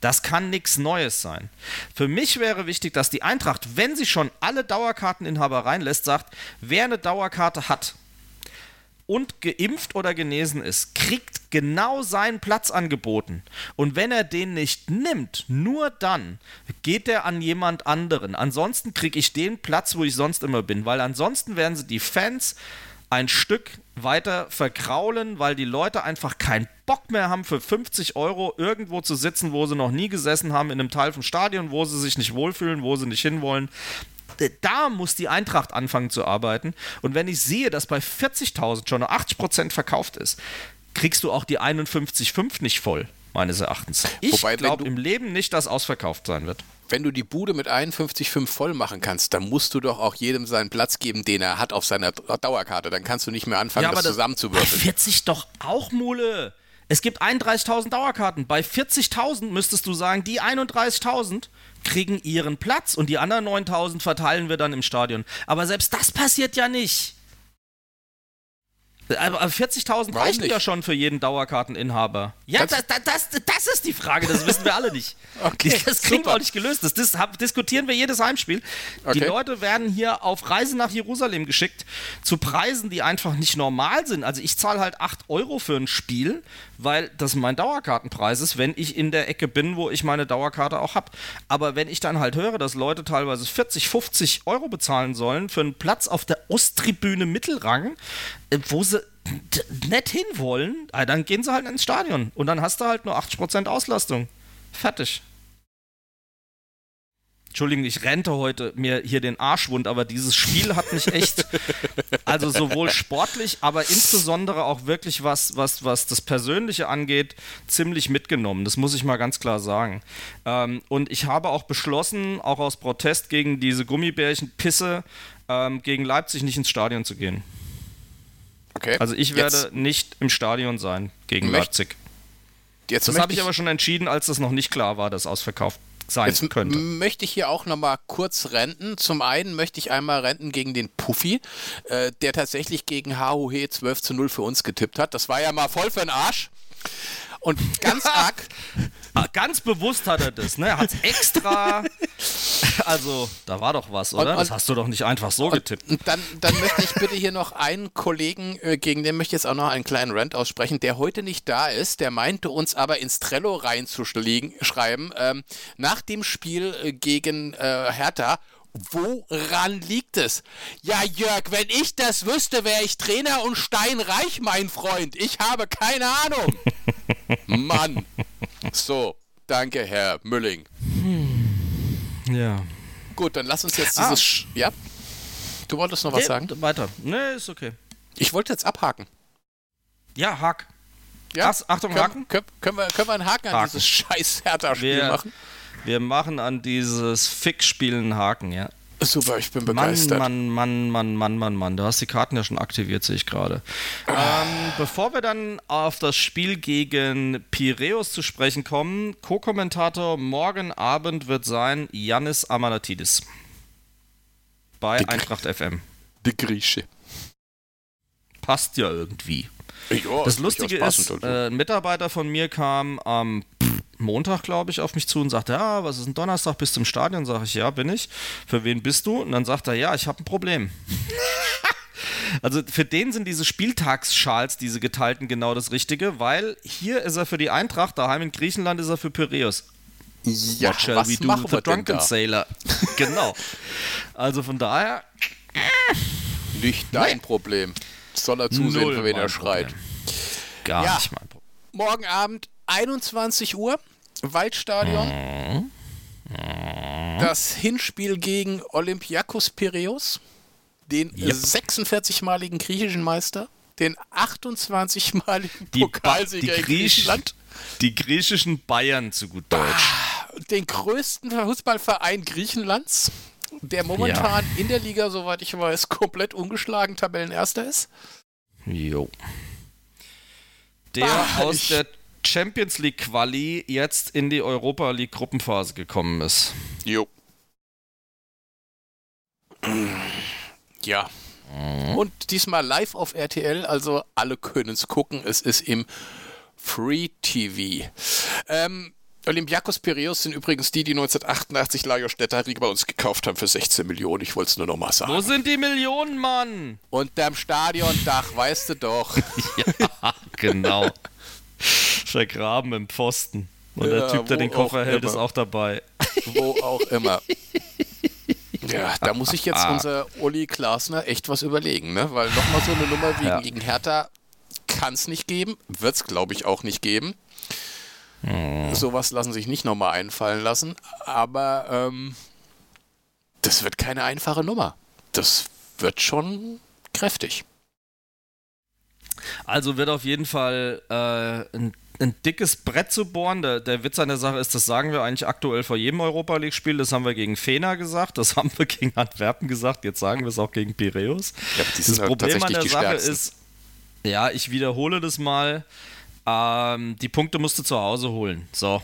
Das kann nichts Neues sein. Für mich wäre wichtig, dass die Eintracht, wenn sie schon alle Dauerkarteninhaber reinlässt, sagt, wer eine Dauerkarte hat und geimpft oder genesen ist, kriegt genau seinen Platz angeboten. Und wenn er den nicht nimmt, nur dann geht er an jemand anderen. Ansonsten kriege ich den Platz, wo ich sonst immer bin, weil ansonsten werden sie die Fans ein Stück weiter verkraulen, weil die Leute einfach keinen Bock mehr haben, für 50 Euro irgendwo zu sitzen, wo sie noch nie gesessen haben, in einem Teil vom Stadion, wo sie sich nicht wohlfühlen, wo sie nicht hinwollen. Da muss die Eintracht anfangen zu arbeiten. Und wenn ich sehe, dass bei 40.000 schon 80% verkauft ist, kriegst du auch die 51,5 nicht voll, meines Erachtens. Ich glaube im Leben nicht, dass ausverkauft sein wird wenn du die Bude mit 51,5 voll machen kannst, dann musst du doch auch jedem seinen Platz geben, den er hat auf seiner Dauerkarte. Dann kannst du nicht mehr anfangen, ja, das, das zusammenzuwürfeln. Bei 40 doch auch, Mule. Es gibt 31.000 Dauerkarten. Bei 40.000 müsstest du sagen, die 31.000 kriegen ihren Platz und die anderen 9.000 verteilen wir dann im Stadion. Aber selbst das passiert ja nicht. Aber 40.000 reichen ja schon für jeden Dauerkarteninhaber. Ja, das, das, das, das, ist die Frage, das wissen wir alle nicht. *laughs* okay, das kriegen wir auch nicht gelöst. Das, das diskutieren wir jedes Heimspiel. Okay. Die Leute werden hier auf Reise nach Jerusalem geschickt, zu Preisen, die einfach nicht normal sind. Also ich zahle halt 8 Euro für ein Spiel, weil das mein Dauerkartenpreis ist, wenn ich in der Ecke bin, wo ich meine Dauerkarte auch habe. Aber wenn ich dann halt höre, dass Leute teilweise 40, 50 Euro bezahlen sollen für einen Platz auf der Osttribüne Mittelrang, äh, wo sie nett hinwollen, ah, dann gehen sie halt ins Stadion und dann hast du halt nur 80% Auslastung. Fertig. Entschuldigung, ich rente heute mir hier den Arschwund, aber dieses Spiel hat mich echt, *laughs* also sowohl sportlich, aber insbesondere auch wirklich was, was, was das Persönliche angeht, ziemlich mitgenommen. Das muss ich mal ganz klar sagen. Ähm, und ich habe auch beschlossen, auch aus Protest gegen diese Gummibärchen-Pisse, ähm, gegen Leipzig nicht ins Stadion zu gehen. Okay. Also ich werde jetzt nicht im Stadion sein gegen Leipzig. Jetzt das habe ich aber schon entschieden, als das noch nicht klar war, dass ausverkauft sein Jetzt könnte. möchte ich hier auch nochmal kurz renten. Zum einen möchte ich einmal renten gegen den Puffy, äh, der tatsächlich gegen HUH 12 zu 0 für uns getippt hat. Das war ja mal voll für den Arsch. Und ganz arg. Ah, ganz bewusst hat er das, ne? Er hat es extra. *laughs* Also, da war doch was, oder? Und, und, das hast du doch nicht einfach so getippt. Und dann, dann möchte ich bitte hier noch einen Kollegen, äh, gegen den möchte ich jetzt auch noch einen kleinen Rant aussprechen, der heute nicht da ist, der meinte uns aber ins Trello reinzuschreiben, ähm, nach dem Spiel äh, gegen äh, Hertha Woran liegt es? Ja, Jörg, wenn ich das wüsste, wäre ich Trainer und steinreich, mein Freund. Ich habe keine Ahnung. *laughs* Mann. So, danke, Herr Mülling. Hm. Ja. Gut, dann lass uns jetzt dieses. Ah. Ja? Du wolltest noch was ja, sagen? Weiter. Nee, ist okay. Ich wollte jetzt abhaken. Ja, Hack. Ja? Achtung, können, Haken? Können, können, wir, können wir einen Haken, Haken. an dieses scheiß Hertha-Spiel machen? Wir machen an dieses Fick-Spiel einen Haken, ja. Super, ich bin begeistert. Mann, Mann, Mann, Mann, Mann, Mann. Du hast die Karten ja schon aktiviert, sehe ich gerade. Ähm, bevor wir dann auf das Spiel gegen Piräus zu sprechen kommen, Co-Kommentator morgen Abend wird sein Yannis Amalatidis. Bei die Eintracht FM. Die Grieche. Passt ja irgendwie. Ja, das Lustige ist, äh, ein Mitarbeiter von mir kam am Montag, glaube ich, auf mich zu und sagte, ja, was ist ein Donnerstag, bist du im Stadion? Sage ich, ja, bin ich. Für wen bist du? Und dann sagt er, ja, ich habe ein Problem. *laughs* also für den sind diese Spieltagsschals, diese geteilten, genau das Richtige, weil hier ist er für die Eintracht, daheim in Griechenland ist er für Piraeus. Ja, What shall was we do with the drunken sailor? *laughs* genau. Also von daher. Nicht dein nee. Problem. Soll er zusehen, Null für wen er schreit. Gar ja. nicht mein Problem. Morgen Abend 21 Uhr, Waldstadion. Mhm. Das Hinspiel gegen Olympiakos Piraeus, den yep. 46-maligen griechischen Meister, den 28-maligen Pokalsieger in Griechenland. Die griechischen Bayern zu gut Deutsch. Ah, den größten Fußballverein Griechenlands, der momentan ja. in der Liga, soweit ich weiß, komplett ungeschlagen Tabellenerster ist. Jo. Der ah, aus der Champions League Quali jetzt in die Europa League Gruppenphase gekommen ist. Jo. Ja. Und diesmal live auf RTL, also alle können es gucken. Es ist im Free TV. Ähm, Olympiakos Piraeus sind übrigens die, die 1988 Lajos Stettariga bei uns gekauft haben für 16 Millionen. Ich wollte es nur noch mal sagen. Wo sind die Millionen, Mann? Unterm Stadiondach, weißt du doch. *laughs* ja, genau. *laughs* Vergraben im Pfosten. Und der Ja, Typ, der den Koffer auch hält, ist immer. auch dabei. *laughs* Wo auch immer. Ja, da muss sich jetzt unser Uli Glasner echt was überlegen, ne? Weil nochmal so eine Nummer wie Ja. gegen Hertha kann es nicht geben, wird es glaube ich auch nicht geben. Sowas lassen sich nicht nochmal einfallen lassen, aber ähm, das wird keine einfache Nummer. Das wird schon kräftig. Also wird auf jeden Fall äh, ein, ein dickes Brett zu bohren. Der, der Witz an der Sache ist, das sagen wir eigentlich aktuell vor jedem Europa League-Spiel. Das haben wir gegen Fener gesagt, das haben wir gegen Antwerpen gesagt, jetzt sagen wir es auch gegen Piräus. Ja, Das halt Problem an der Sache stärksten. ist, ja, ich wiederhole das mal. Ähm, die Punkte musst du zu Hause holen. So.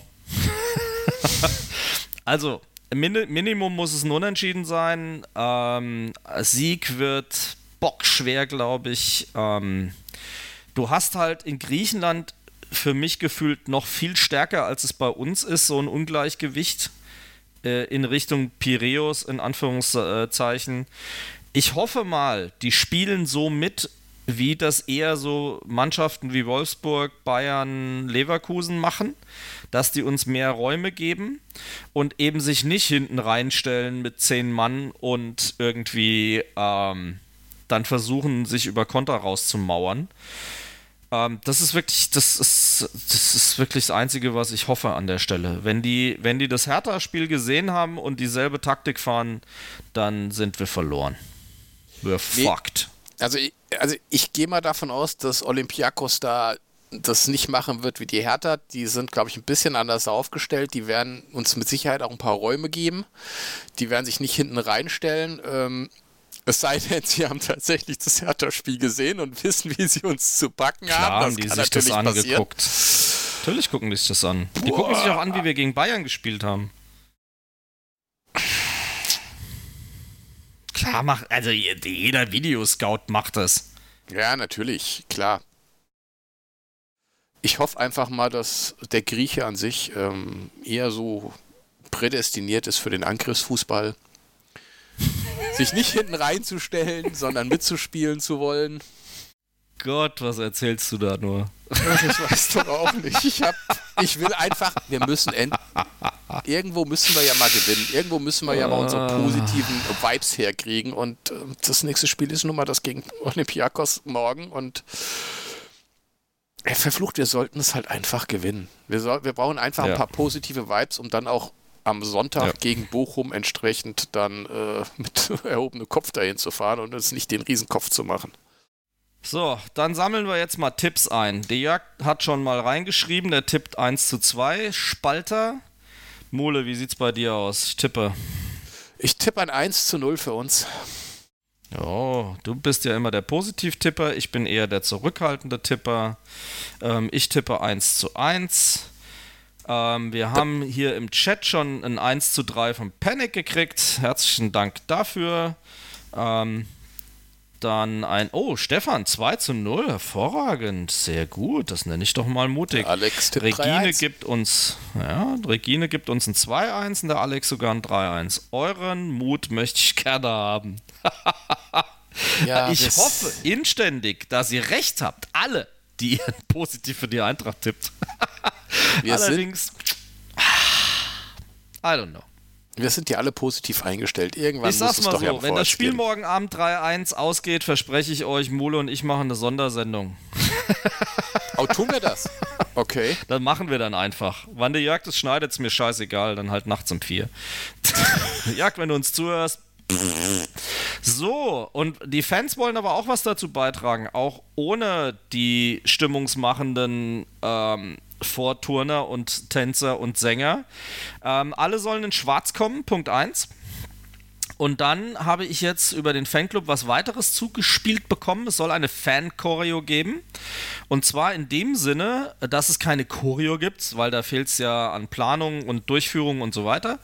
*laughs* also, Min Minimum muss es ein Unentschieden sein. Ähm, Sieg wird bockschwer, glaube ich. Ähm, du hast halt in Griechenland für mich gefühlt noch viel stärker, als es bei uns ist, so ein Ungleichgewicht äh, in Richtung Piräus, in Anführungszeichen. Ich hoffe mal, die spielen so mit, wie das eher so Mannschaften wie Wolfsburg, Bayern, Leverkusen machen, dass die uns mehr Räume geben und eben sich nicht hinten reinstellen mit zehn Mann und irgendwie ähm, dann versuchen, sich über Konter rauszumauern. Ähm, das ist wirklich, das ist, das ist wirklich das Einzige, was ich hoffe an der Stelle. Wenn die, wenn die das Hertha-Spiel gesehen haben und dieselbe Taktik fahren, dann sind wir verloren. We're Nee. fucked. Also, ich- also ich gehe mal davon aus, dass Olympiakos da das nicht machen wird wie die Hertha. Die sind, glaube ich, ein bisschen anders aufgestellt. Die werden uns mit Sicherheit auch ein paar Räume geben. Die werden sich nicht hinten reinstellen. Ähm, es sei denn, sie haben tatsächlich das Hertha-Spiel gesehen und wissen, wie sie uns zu backen Klar haben. haben die sich das natürlich passieren. angeguckt. Natürlich gucken die sich das an. Die gucken sich auch an, wie wir gegen Bayern gespielt haben. Klar macht, also jeder Videoscout macht das. Ja, natürlich, klar. Ich hoffe einfach mal, dass der Grieche an sich ähm, eher so prädestiniert ist für den Angriffsfußball. Sich nicht hinten reinzustellen, sondern mitzuspielen zu wollen. Gott, was erzählst du da nur? Das weißt du auch nicht. Ich, hab, ich will einfach, wir müssen end, irgendwo müssen wir ja mal gewinnen. Irgendwo müssen wir ja mal unsere positiven Vibes herkriegen. Und äh, das nächste Spiel ist nun mal das gegen Olympiakos morgen. Und verflucht, wir sollten es halt einfach gewinnen. Wir, soll, wir brauchen einfach Ja. ein paar positive Vibes, um dann auch am Sonntag Ja. gegen Bochum entsprechend dann äh, *laughs* mit erhobenem Kopf dahin zu fahren und uns nicht den Riesenkopf zu machen. So, dann sammeln wir jetzt mal Tipps ein. Der Jörg hat schon mal reingeschrieben, der tippt 1 zu 2. Spalter. Mole, wie sieht's bei dir aus? Ich tippe. Ich tippe ein 1 zu 0 für uns. Oh, du bist ja immer der Positivtipper, ich bin eher der zurückhaltende Tipper. Ähm, ich tippe 1 zu 1. Ähm, wir haben hier im Chat schon ein 1 zu 3 von Panic gekriegt. Herzlichen Dank dafür. Ähm, dann ein, oh, Stefan, 2 zu 0, hervorragend, sehr gut, das nenne ich doch mal mutig. Alex tippt Regine 3-1. gibt uns, ja, Regine gibt uns ein 2-1 und der Alex sogar ein 3-1. Euren Mut möchte ich gerne haben. *laughs* Ja, ich hoffe inständig, dass ihr recht habt, alle, die *laughs* positiv für die Eintracht tippt. Wir sind, Allerdings, I don't know. wir sind ja alle positiv eingestellt. Irgendwann Ich muss sag's es mal doch ja so, wenn das Spiel gehen. morgen Abend 3-1 ausgeht, verspreche ich euch, Mule und ich machen eine Sondersendung. *laughs* Oh, tun wir das? Okay. *laughs* Das machen wir dann einfach. Wann der Jörg das schneidet, ist mir scheißegal, dann halt nachts um vier. Jörg, wenn du uns zuhörst. So, und die Fans wollen aber auch was dazu beitragen, auch ohne die stimmungsmachenden ähm, Vorturner und Tänzer und Sänger. Ähm, alle sollen in Schwarz kommen, Punkt 1. Und dann habe ich jetzt über den Fanclub was weiteres zugespielt bekommen. Es soll eine Fan-Choreo geben. Und zwar in dem Sinne, dass es keine Choreo gibt, weil da fehlt es ja an Planung und Durchführung und so weiter.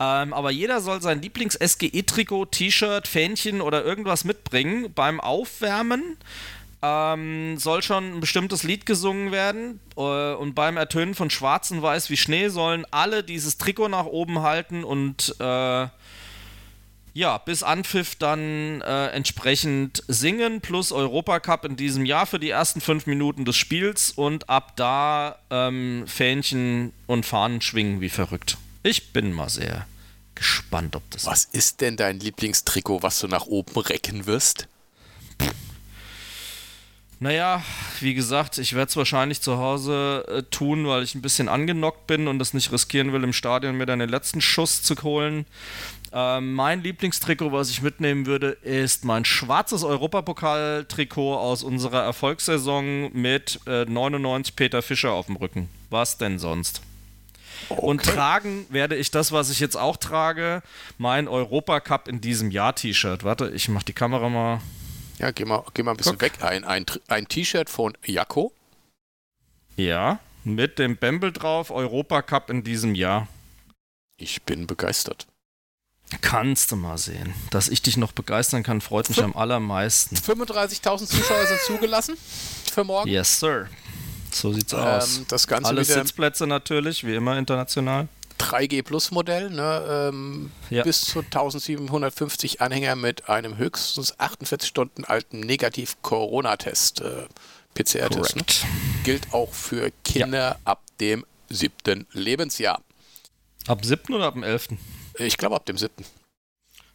Ähm, aber jeder soll sein Lieblings-SGE-Trikot, T-Shirt, Fähnchen oder irgendwas mitbringen beim Aufwärmen ähm, soll schon ein bestimmtes Lied gesungen werden äh, und beim Ertönen von Schwarz und Weiß wie Schnee sollen alle dieses Trikot nach oben halten und äh, ja, bis Anpfiff dann äh, entsprechend singen, plus Europacup in diesem Jahr für die ersten fünf Minuten des Spiels und ab da ähm, Fähnchen und Fahnen schwingen wie verrückt. Ich bin mal sehr gespannt, ob das. Was ist denn dein Lieblingstrikot, was du nach oben recken wirst? Naja, wie gesagt, ich werde es wahrscheinlich zu Hause äh, tun, weil ich ein bisschen angenockt bin und es nicht riskieren will, im Stadion mir dann den letzten Schuss zu holen. Äh, mein Lieblingstrikot, was ich mitnehmen würde, ist mein schwarzes Europapokal-Trikot aus unserer Erfolgssaison mit äh, 99 Peter Fischer auf dem Rücken. Was denn sonst? Okay. Und tragen werde ich das, was ich jetzt auch trage, mein Europacup in diesem Jahr T-Shirt. Warte, ich mache die Kamera mal ja, geh mal, geh mal ein bisschen Guck. weg. Ein, ein, ein T-Shirt von Jakko. Ja, mit dem Bembel drauf, Europacup in diesem Jahr. Ich bin begeistert. Kannst du mal sehen. Dass ich dich noch begeistern kann, freut mich F am allermeisten. 35.000 Zuschauer sind zugelassen für morgen. Yes, sir. So sieht's ähm, aus. Das Ganze Alle Sitzplätze natürlich, wie immer international. 3G Plus Modell, ne, ähm, ja. bis zu 1750 Anhänger mit einem höchstens 48 Stunden alten Negativ-Corona-Test, äh, PCR-Test. Ne? Gilt auch für Kinder ja. ab dem siebten Lebensjahr. Ab siebten oder ab dem elften? Ich glaube ab dem siebten.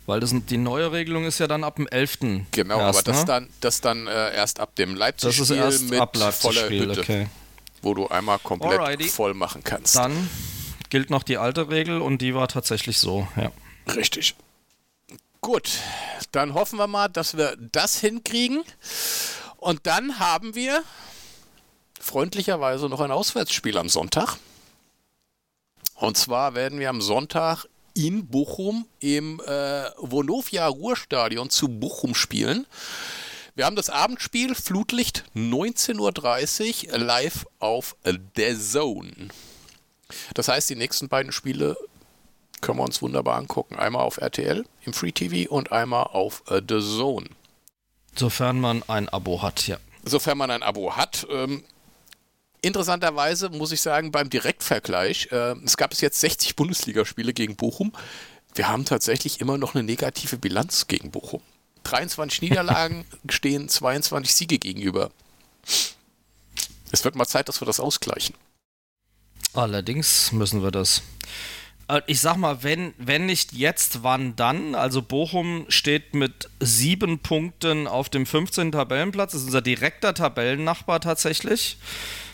Weil das, die neue Regelung ist ja dann ab dem 11. Genau, erst, aber das ne? dann, das dann äh, erst ab dem Leipzig-Spiel mit Leipzig voller Hütte. Okay. Wo du einmal komplett Alrighty. voll machen kannst. Dann gilt noch die alte Regel und die war tatsächlich so, ja. Richtig. Gut, dann hoffen wir mal, dass wir das hinkriegen. Und dann haben wir freundlicherweise noch ein Auswärtsspiel am Sonntag. Und zwar werden wir am Sonntag in Bochum im äh, Vonovia Ruhrstadion zu Bochum spielen. Wir haben das Abendspiel Flutlicht 19.30 Uhr live auf The Zone. Das heißt, die nächsten beiden Spiele können wir uns wunderbar angucken. Einmal auf RTL im Free TV und einmal auf äh, The Zone. Sofern man ein Abo hat, ja. Sofern man ein Abo hat. Ähm, interessanterweise muss ich sagen, beim Direktvergleich, äh, es gab bis jetzt 60 Bundesligaspiele gegen Bochum. Wir haben tatsächlich immer noch eine negative Bilanz gegen Bochum. 23 Niederlagen *laughs* stehen 22 Siege gegenüber. Es wird mal Zeit, dass wir das ausgleichen. Allerdings müssen wir das. Äh, ich sag mal, wenn, wenn nicht jetzt, wann dann? Also Bochum steht mit sieben Punkten auf dem 15. Tabellenplatz. Das ist unser direkter Tabellennachbar tatsächlich.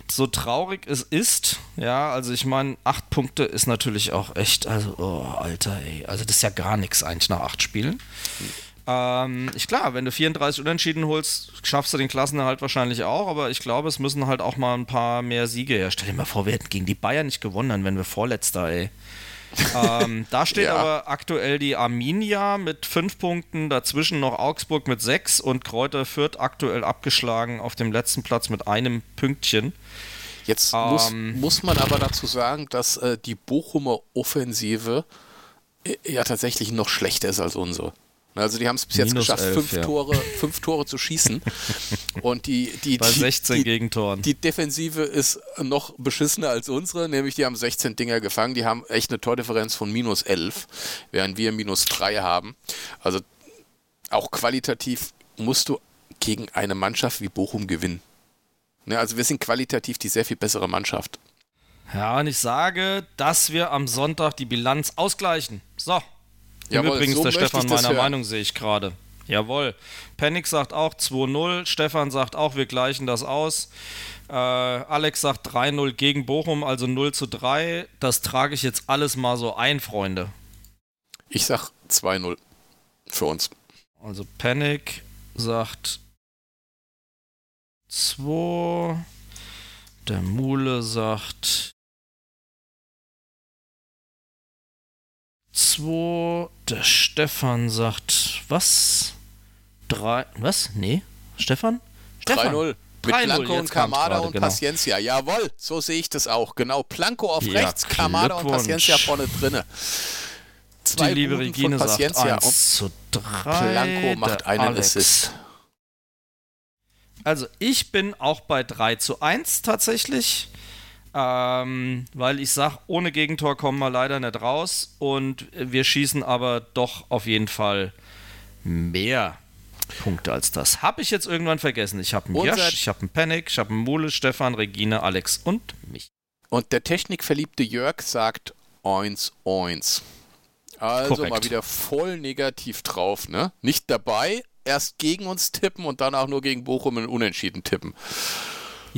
So traurig es ist, ja, also ich meine, acht Punkte ist natürlich auch echt, also, oh, Alter, ey. Also das ist ja gar nichts eigentlich nach acht Spielen. Hm. Ähm, ich klar, wenn du 34 Unentschieden holst, schaffst du den Klassenerhalt wahrscheinlich auch, aber ich glaube, es müssen halt auch mal ein paar mehr Siege her. Stell dir mal vor, wir hätten gegen die Bayern nicht gewonnen, dann wären wir Vorletzter, ey. Ähm, da *laughs* steht ja. aber aktuell die Arminia mit fünf Punkten, dazwischen noch Augsburg mit sechs und Kräuter Fürth aktuell abgeschlagen auf dem letzten Platz mit einem Pünktchen. Jetzt ähm, muss, muss man aber dazu sagen, dass äh, die Bochumer Offensive äh, ja tatsächlich noch schlechter ist als unsere. Also die haben es bis jetzt Minus geschafft, 11, fünf, ja. Tore, fünf Tore zu schießen. *laughs* Und die, die, Bei 16 die, Gegentoren. Die Defensive ist noch beschissener als unsere, nämlich die haben 16 Dinger gefangen, die haben echt eine Tordifferenz von minus 11, während wir minus 3 haben. Also auch qualitativ musst du gegen eine Mannschaft wie Bochum gewinnen. Ne, also wir sind qualitativ die sehr viel bessere Mannschaft. Ja, und ich sage, dass wir am Sonntag die Bilanz ausgleichen. So, Jawohl, Übrigens, so der Stefan meiner hören. Meinung sehe ich gerade. Jawohl. Panic sagt auch 2-0. Stefan sagt auch, wir gleichen das aus. Äh, Alex sagt 3-0 gegen Bochum, also 0 zu 3. Das trage ich jetzt alles mal so ein, Freunde. Ich sag 2-0 für uns. Also Panic sagt 2. Der Mule sagt 2. Der Stefan sagt, was? 3. Was? Nee. Stefan? Stefan. 3-0. Mit 3-0, Blanco und Kamada und genau. Paciencia. Jawohl, so sehe ich das auch. Genau. Blanco auf Ja, rechts, Kamada und. Paciencia vorne drinne. Die Zwei liebe Buden Regine von sagt Paciencia und 1 zu 3. Blanco macht einen Alex. Assist. Also ich bin auch bei 3 zu 1 tatsächlich. Ähm, weil ich sag, ohne Gegentor kommen wir leider nicht raus. Und wir schießen aber doch auf jeden Fall mehr Punkte als das. Habe ich jetzt irgendwann vergessen. Ich habe einen Jasch, ich habe einen Panic, ich habe einen Mule, Stefan, Regine, Alex und mich. Und der technikverliebte Jörg sagt Oins, Oins. Also Korrekt. mal wieder voll negativ drauf, ne? Nicht dabei, erst gegen uns tippen und dann auch nur gegen Bochum in Unentschieden tippen.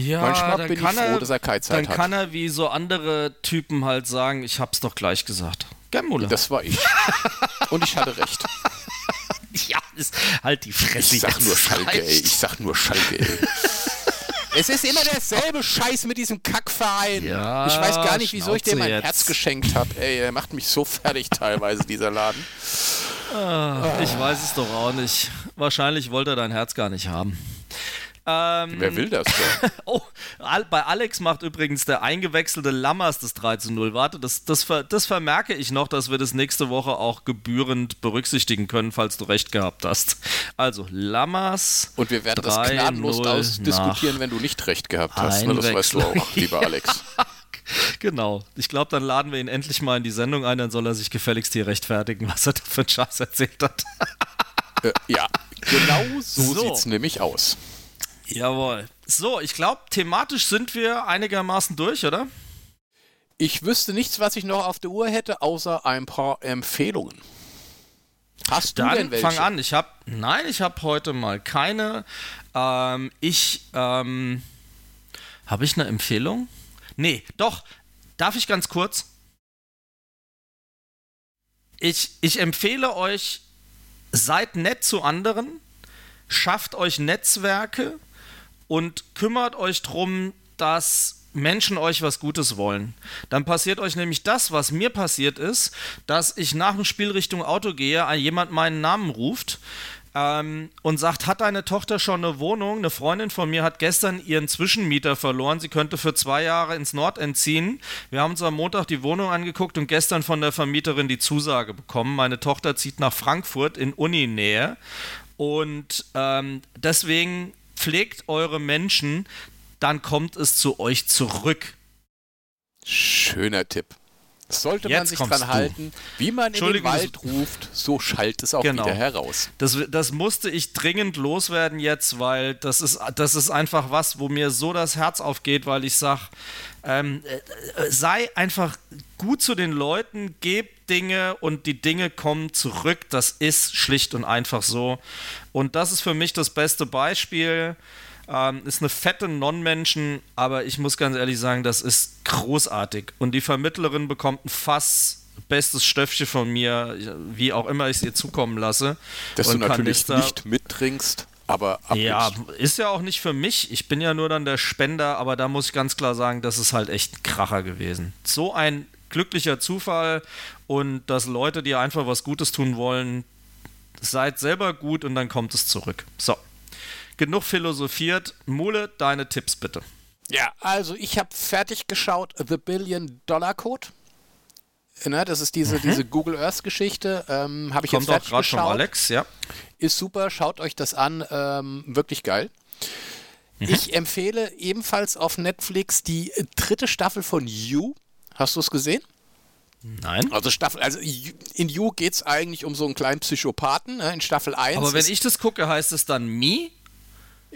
Ja, Manchmal dann bin ich froh, er, dass er keine Zeit Dann hat. kann er wie so andere Typen halt sagen, ich hab's doch gleich gesagt. Gell, Mule? Das war ich. *laughs* Und ich hatte recht. ja, ist halt die Fresse. Ich sag jetzt. nur *laughs* Schalke, ey. Ich sag nur Schalke, ey. Es ist immer derselbe Scheiß mit diesem Kackverein. Ja, ich weiß gar nicht, wieso ich dem mein Schnauze Herz jetzt. geschenkt habe. Ey, der macht mich so fertig teilweise, dieser Laden. Ah, Ich weiß es doch auch nicht. Wahrscheinlich wollte er dein Herz gar nicht haben. Ähm, Wer will das denn? *laughs* Oh, bei Alex macht übrigens der eingewechselte Lammers das 3 zu 0. Warte, das, das, das vermerke ich noch, dass wir das nächste Woche auch gebührend berücksichtigen können, falls du recht gehabt hast. Also, Lammers. Und wir werden das 3-0 gnadenlos ausdiskutieren, wenn du nicht recht gehabt hast. Ne? Das weißt du auch, lieber *laughs* Alex. *laughs* Genau. Ich glaube, dann laden wir ihn endlich mal in die Sendung ein, dann soll er sich gefälligst hier rechtfertigen, was er da für einen Scheiß erzählt hat. äh, ja, genau so, So. sieht's nämlich aus. Jawohl. So, ich glaube, thematisch sind wir einigermaßen durch, oder? Ich wüsste nichts, was ich noch auf der Uhr hätte, außer ein paar Empfehlungen. Hast du denn welche? fang an. Ich habe, nein, ich habe heute mal keine. Ähm, ich, ähm, habe ich eine Empfehlung? Nee, doch. Darf ich ganz kurz? Ich, ich empfehle euch, seid nett zu anderen, schafft euch Netzwerke und kümmert euch drum, dass Menschen euch was Gutes wollen. Dann passiert euch nämlich das, was mir passiert ist, dass ich nach dem Spiel Richtung Auto gehe, jemand meinen Namen ruft ähm, und sagt, hat deine Tochter schon eine Wohnung? Eine Freundin von mir hat gestern ihren Zwischenmieter verloren. Sie könnte für zwei Jahre ins Nordend ziehen. Wir haben uns am Montag die Wohnung angeguckt und gestern von der Vermieterin die Zusage bekommen. Meine Tochter zieht nach Frankfurt in Uninähe. Und ähm, deswegen pflegt eure Menschen, dann kommt es zu euch zurück. Schöner Tipp. Sollte man Jetzt sich kommst dran du. halten, wie man in den Wald ruft, so schallt es auch Genau. wieder heraus. Das, das musste ich dringend loswerden jetzt, weil das ist, das ist einfach was, wo mir so das Herz aufgeht, weil ich sage, ähm, äh, äh, sei einfach gut zu den Leuten, gebt Dinge und die Dinge kommen zurück. Das ist schlicht und einfach so. Und das ist für mich das beste Beispiel. Ähm, ist eine fette Non-Menschen, aber ich muss ganz ehrlich sagen, das ist großartig. Und die Vermittlerin bekommt ein Fass bestes Stöffchen von mir, wie auch immer ich es ihr zukommen lasse. Dass Und du natürlich Kanister- nicht mittrinkst, aber abgibst. ja, ist ja auch nicht für mich. Ich bin ja nur dann der Spender, aber da muss ich ganz klar sagen, das ist halt echt ein Kracher gewesen. So ein glücklicher Zufall und dass Leute, die einfach was Gutes tun wollen, seid selber gut und dann kommt es zurück. So. Genug philosophiert. Mule, deine Tipps bitte. Ja, also ich habe fertig geschaut The Billion Dollar Code. Ne, das ist diese, diese Google Earth Geschichte. Ähm, habe ich Mhm. Kommt jetzt auch fertig gerade von geschaut. Alex, ja. Ist super, schaut euch das an. Ähm, wirklich geil. Mhm. Ich empfehle ebenfalls auf Netflix die dritte Staffel von You. Hast du es gesehen? Nein. Also Staffel, also in You geht es eigentlich um so einen kleinen Psychopathen. Ne? In Staffel 1. Aber wenn ich das gucke, heißt es dann Me?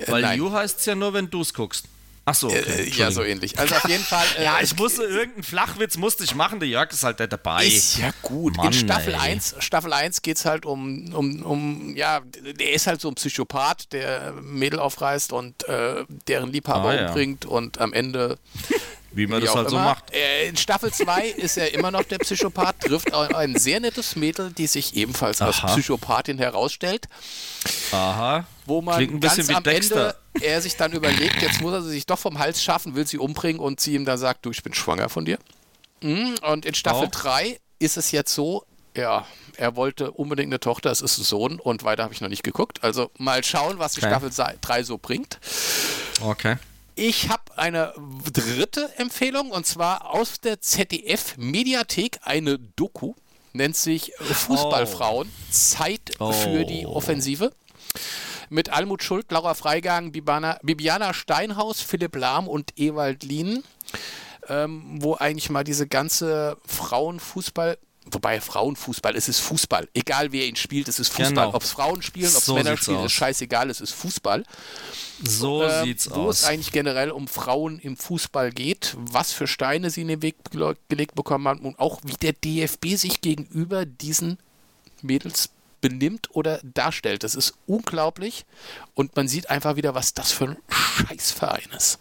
Weil nein. You heißt es ja nur, wenn du es guckst. Ach so, okay. äh, ja, so ähnlich. Also auf jeden Fall. *laughs* Äh, Ja, ich musste irgendeinen Flachwitz musste ich machen, der Jörg ist halt nicht dabei. Ist ja gut. Mann, in Staffel ey. 1, Staffel 1 geht es halt um, um, um, ja, der ist halt so ein Psychopath, der Mädel aufreißt und äh, deren Liebhaber Ah, ja. umbringt und am Ende. *laughs* Wie man wie das halt so immer, macht. Äh, in Staffel 2 *laughs* ist er immer noch der Psychopath, trifft ein sehr nettes Mädel, die sich ebenfalls als Aha. Psychopathin herausstellt, Aha. wo man Klingt ein bisschen ganz wie am Dexter. Ende er sich dann überlegt, jetzt muss er sie sich doch vom Hals schaffen, will sie umbringen und sie ihm dann sagt, du, ich bin schwanger von dir. Mhm, Und in Staffel Oh. 3 ist es jetzt so, ja, er wollte unbedingt eine Tochter, es ist ein Sohn und weiter habe ich noch nicht geguckt. Also mal schauen, was die Okay. Staffel 3 so bringt. Okay. Ich habe eine dritte Empfehlung und zwar aus der ZDF-Mediathek eine Doku, nennt sich Fußballfrauen, Zeit für die Oh. Offensive. Mit Almut Schuld, Laura Freigang, Bibana, Bibiana Steinhaus, Philipp Lahm und Ewald Lien, ähm, wo eigentlich mal diese ganze Frauenfußball, wobei Frauenfußball, es ist Fußball, egal wer ihn spielt, es ist Fußball. Genau. Ob es Frauen spielen, ob es So Männer spielen, aus. ist scheißegal, es ist Fußball So ähm, sieht's wo es aus. eigentlich generell um Frauen im Fußball geht, was für Steine sie in den Weg gele- gelegt bekommen haben und auch wie der DFB sich gegenüber diesen Mädels benimmt oder darstellt. Das ist unglaublich und man sieht einfach wieder, was das für ein Scheißverein ist.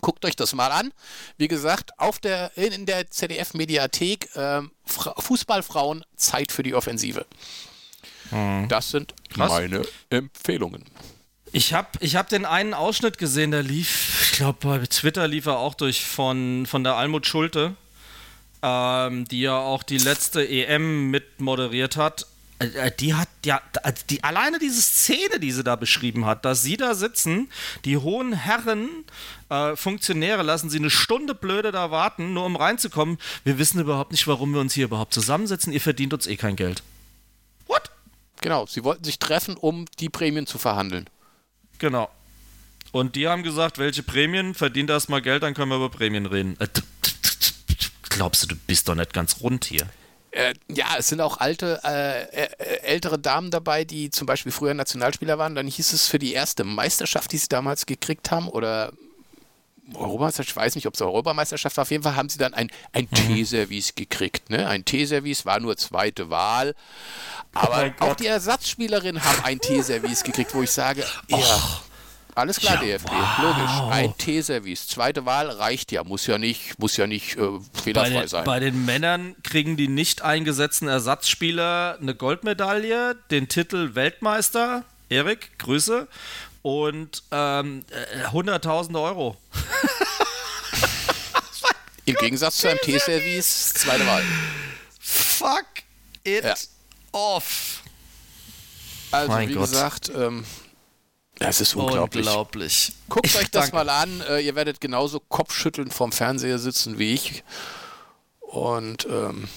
Guckt euch das mal an. Wie gesagt, auf der, in, der ZDF-Mediathek Fra Fußballfrauen Zeit für die Offensive. Das sind Hm. Krass. meine Empfehlungen. Ich habe ich hab den einen Ausschnitt gesehen, der lief, ich glaube bei Twitter lief er auch durch von, von der Almut Schulte, ähm, die ja auch die letzte EM mit moderiert hat. Äh, äh, Die hat ja, also die, alleine diese Szene, die sie da beschrieben hat, dass sie da sitzen, die hohen Herren, äh, Funktionäre lassen sie eine Stunde blöde da warten, nur um reinzukommen. Wir wissen überhaupt nicht, warum wir uns hier überhaupt zusammensetzen. Ihr verdient uns eh kein Geld. What? Genau, sie wollten sich treffen, um die Prämien zu verhandeln. Genau. Und die haben gesagt, welche Prämien? Verdient erst mal Geld, dann können wir über Prämien reden. Äh, Glaubst du, du bist doch nicht ganz rund hier? Äh, ja, es sind auch alte, äh, ältere Damen dabei, die zum Beispiel früher Nationalspieler waren. Dann hieß es für die erste Meisterschaft, die sie damals gekriegt haben, oder Europameisterschaft, ich weiß nicht, ob es Europameisterschaft war. Auf jeden Fall haben sie dann ein, ein Mhm. Teeservice gekriegt. Ne? Ein Teeservice war nur zweite Wahl. Aber Oh auch die Ersatzspielerinnen haben ein Teeservice gekriegt, wo ich sage, ja, alles klar, Ja, DFB, wow. logisch. Ein Teeservice. Zweite Wahl reicht ja, muss ja nicht, muss ja nicht äh, Bei fehlerfrei den, sein. bei den Männern kriegen die nicht eingesetzten Ersatzspieler eine Goldmedaille, den Titel Weltmeister, Erik, Grüße, und ähm, äh, hunderttausende Euro. *laughs* Im Gegensatz zu einem Teeservice, zweite Wahl. Fuck it Ja. off. Also, Mein wie Gott. gesagt, ähm, es ist unglaublich. Unglaublich. Guckt Ich euch das danke. mal an. Äh, ihr werdet genauso kopfschüttelnd vorm Fernseher sitzen wie ich. Und ähm,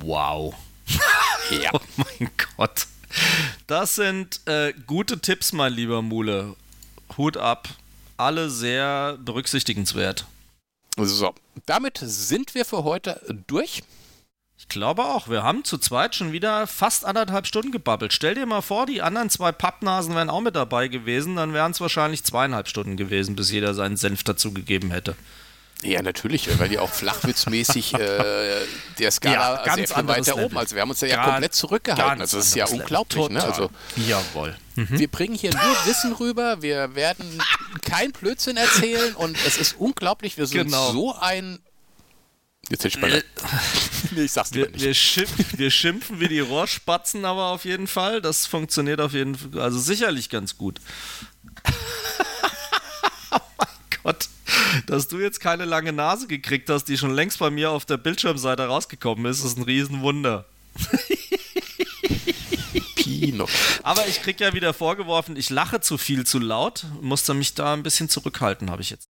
Wow. ja, *laughs* Oh mein Gott. Das sind äh, gute Tipps, mein lieber Mule. Hut ab. Alle sehr berücksichtigenswert. so. Damit sind wir für heute durch. Ich glaube auch, wir haben zu zweit schon wieder fast anderthalb Stunden gebabbelt. Stell dir mal vor, die anderen zwei Pappnasen wären auch mit dabei gewesen, dann wären es wahrscheinlich zweieinhalb Stunden gewesen, bis jeder seinen Senf dazu gegeben hätte. Ja, natürlich, weil die auch flachwitzmäßig *laughs* äh, der Skala Ja, sehr ganz viel weiter Level. oben. Also wir haben uns ja, ja komplett zurückgehalten. Also das ist ja unglaublich. Ne? Also Jawohl. wir bringen hier nur Wissen rüber. Wir werden kein Blödsinn erzählen und es ist unglaublich. Wir sind Genau. so ein Jetzt hätte ich mal. *laughs* nee, ich sag's lieber Wir, nicht. wir, schimpf, wir schimpfen wie die Rohrspatzen, aber auf jeden Fall. Das funktioniert auf jeden Fall, also sicherlich ganz gut. *laughs* oh mein Gott, dass du jetzt keine lange Nase gekriegt hast, die schon längst bei mir auf der Bildschirmseite rausgekommen ist, ist ein Riesenwunder. *laughs* Pino. Aber ich krieg ja wieder vorgeworfen, ich lache zu viel zu laut, musste mich da ein bisschen zurückhalten, habe ich jetzt.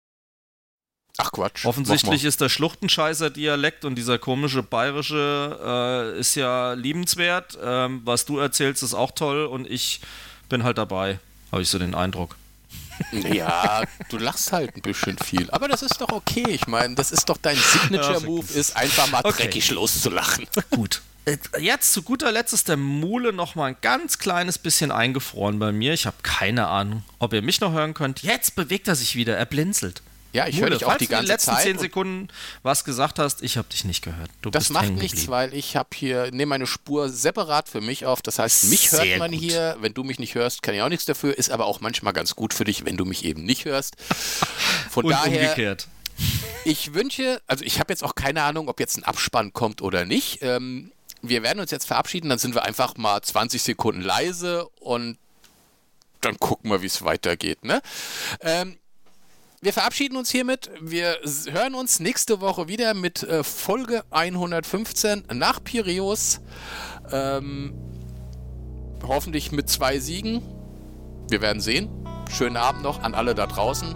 Ach Quatsch. Offensichtlich ist der Schluchtenscheißer Dialekt und dieser komische bayerische äh, ist ja liebenswert. Ähm, was du erzählst, ist auch toll und ich bin halt dabei, habe ich so den Eindruck. Ja, du lachst halt ein bisschen viel. Aber das ist doch okay. Ich meine, das ist doch dein Signature-Move, ist einfach mal Okay. dreckig loszulachen. *laughs* Gut. Jetzt zu guter Letzt ist der Mule noch mal ein ganz kleines bisschen eingefroren bei mir. Ich habe keine Ahnung, ob ihr mich noch hören könnt. Jetzt bewegt er sich wieder, er blinzelt. Ja, ich höre Mule, dich auch falls die du in den ganze letzten Zeit. zehn und Sekunden was gesagt hast, ich habe dich nicht gehört. Du Das macht nichts, weil ich habe hier, nehme meine Spur separat für mich auf. Das heißt, mich hört Sehr man gut. hier. Wenn du mich nicht hörst, kann ich auch nichts dafür. Ist aber auch manchmal ganz gut für dich, wenn du mich eben nicht hörst. Von *laughs* Und daher, umgekehrt. ich wünsche, also ich habe jetzt auch keine Ahnung, ob jetzt ein Abspann kommt oder nicht. Ähm, wir werden uns jetzt verabschieden, dann sind wir einfach mal 20 Sekunden leise und dann gucken wir, wie es weitergeht. Ne? Ähm, wir verabschieden uns hiermit. Wir hören uns nächste Woche wieder mit äh, Folge 115 nach Piräus. Ähm, hoffentlich mit zwei Siegen. Wir werden sehen. Schönen Abend noch an alle da draußen.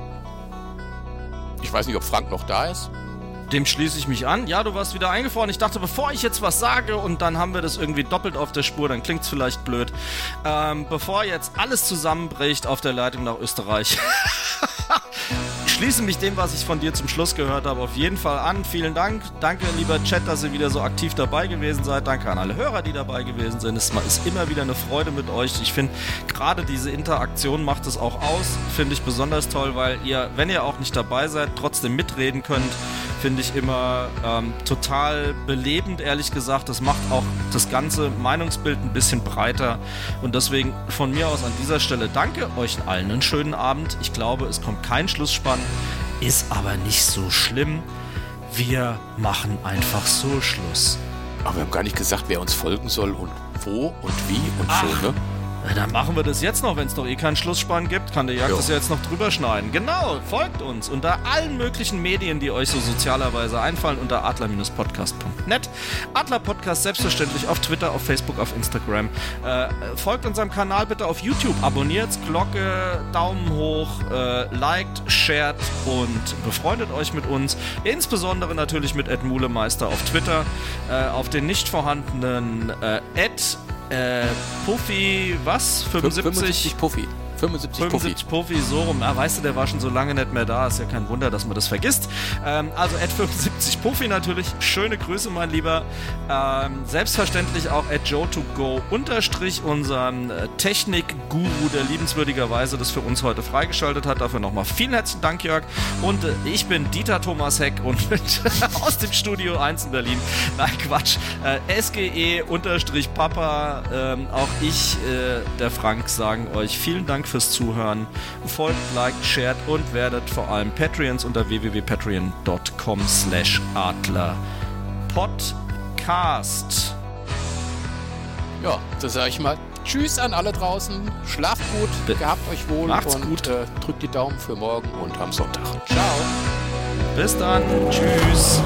Ich weiß nicht, ob Frank noch da ist. Dem schließe ich mich an. Ja, du warst wieder eingefroren. Ich dachte, bevor ich jetzt was sage und dann haben wir das irgendwie doppelt auf der Spur, dann klingt es vielleicht blöd. Ähm, bevor jetzt alles zusammenbricht auf der Leitung nach Österreich. *laughs* schließe mich dem, was ich von dir zum Schluss gehört habe, auf jeden Fall an. Vielen Dank. Danke, lieber Chat, dass ihr wieder so aktiv dabei gewesen seid. Danke an alle Hörer, die dabei gewesen sind. Es ist immer wieder eine Freude mit euch. Ich finde, gerade diese Interaktion macht es auch aus. Finde ich besonders toll, weil ihr, wenn ihr auch nicht dabei seid, trotzdem mitreden könnt finde ich immer ähm, total belebend, ehrlich gesagt. Das macht auch das ganze Meinungsbild ein bisschen breiter. Und deswegen von mir aus an dieser Stelle danke euch allen einen schönen Abend. Ich glaube, es kommt kein Schlussspann, ist aber nicht so schlimm. Wir machen einfach so Schluss. Aber wir haben gar nicht gesagt, wer uns folgen soll und wo und wie und Ach. so, ne? Na, dann machen wir das jetzt noch, wenn es doch eh keinen Schlussspann gibt, kann der Jagd jo. das ja jetzt noch drüber schneiden. Genau, folgt uns unter allen möglichen Medien, die euch so sozialerweise einfallen, unter adler-podcast.net. Adler Podcast selbstverständlich auf Twitter, auf Facebook, auf Instagram. Äh, folgt unserem Kanal bitte auf YouTube, abonniert, Glocke, Daumen hoch, äh, liked, shared und befreundet euch mit uns. Insbesondere natürlich mit Ed Mulemeister auf Twitter, äh, auf den nicht vorhandenen äh, Ed äh, Puffy, was? 75? 75 Puffy. 75, 75 Puffy. so rum. Ah, weißt du, der war schon so lange nicht mehr da. Ist ja kein Wunder, dass man das vergisst. Ähm, also Ed 75 Puffy natürlich. Schöne Grüße, mein Lieber. Ähm, selbstverständlich auch at Joe2Go unterstrich, unseren äh, Technik-Guru, der liebenswürdigerweise das für uns heute freigeschaltet hat. Dafür nochmal vielen herzlichen Dank, Jörg. Und äh, ich bin Dieter Thomas Heck und *laughs* aus dem Studio 1 in Berlin. Nein, Quatsch. Äh, SGE unterstrich Papa. Ähm, auch ich, äh, der Frank, sagen euch vielen Dank für fürs Zuhören. Folgt, liked, shared und werdet vor allem Patreons unter www.patreon.com slash Adler Podcast. Ja, da sage ich mal Tschüss an alle draußen. Schlaft gut, Be gehabt euch wohl Macht's und gut. Äh, drückt die Daumen für morgen und am Sonntag. Ciao. Bis dann. Tschüss.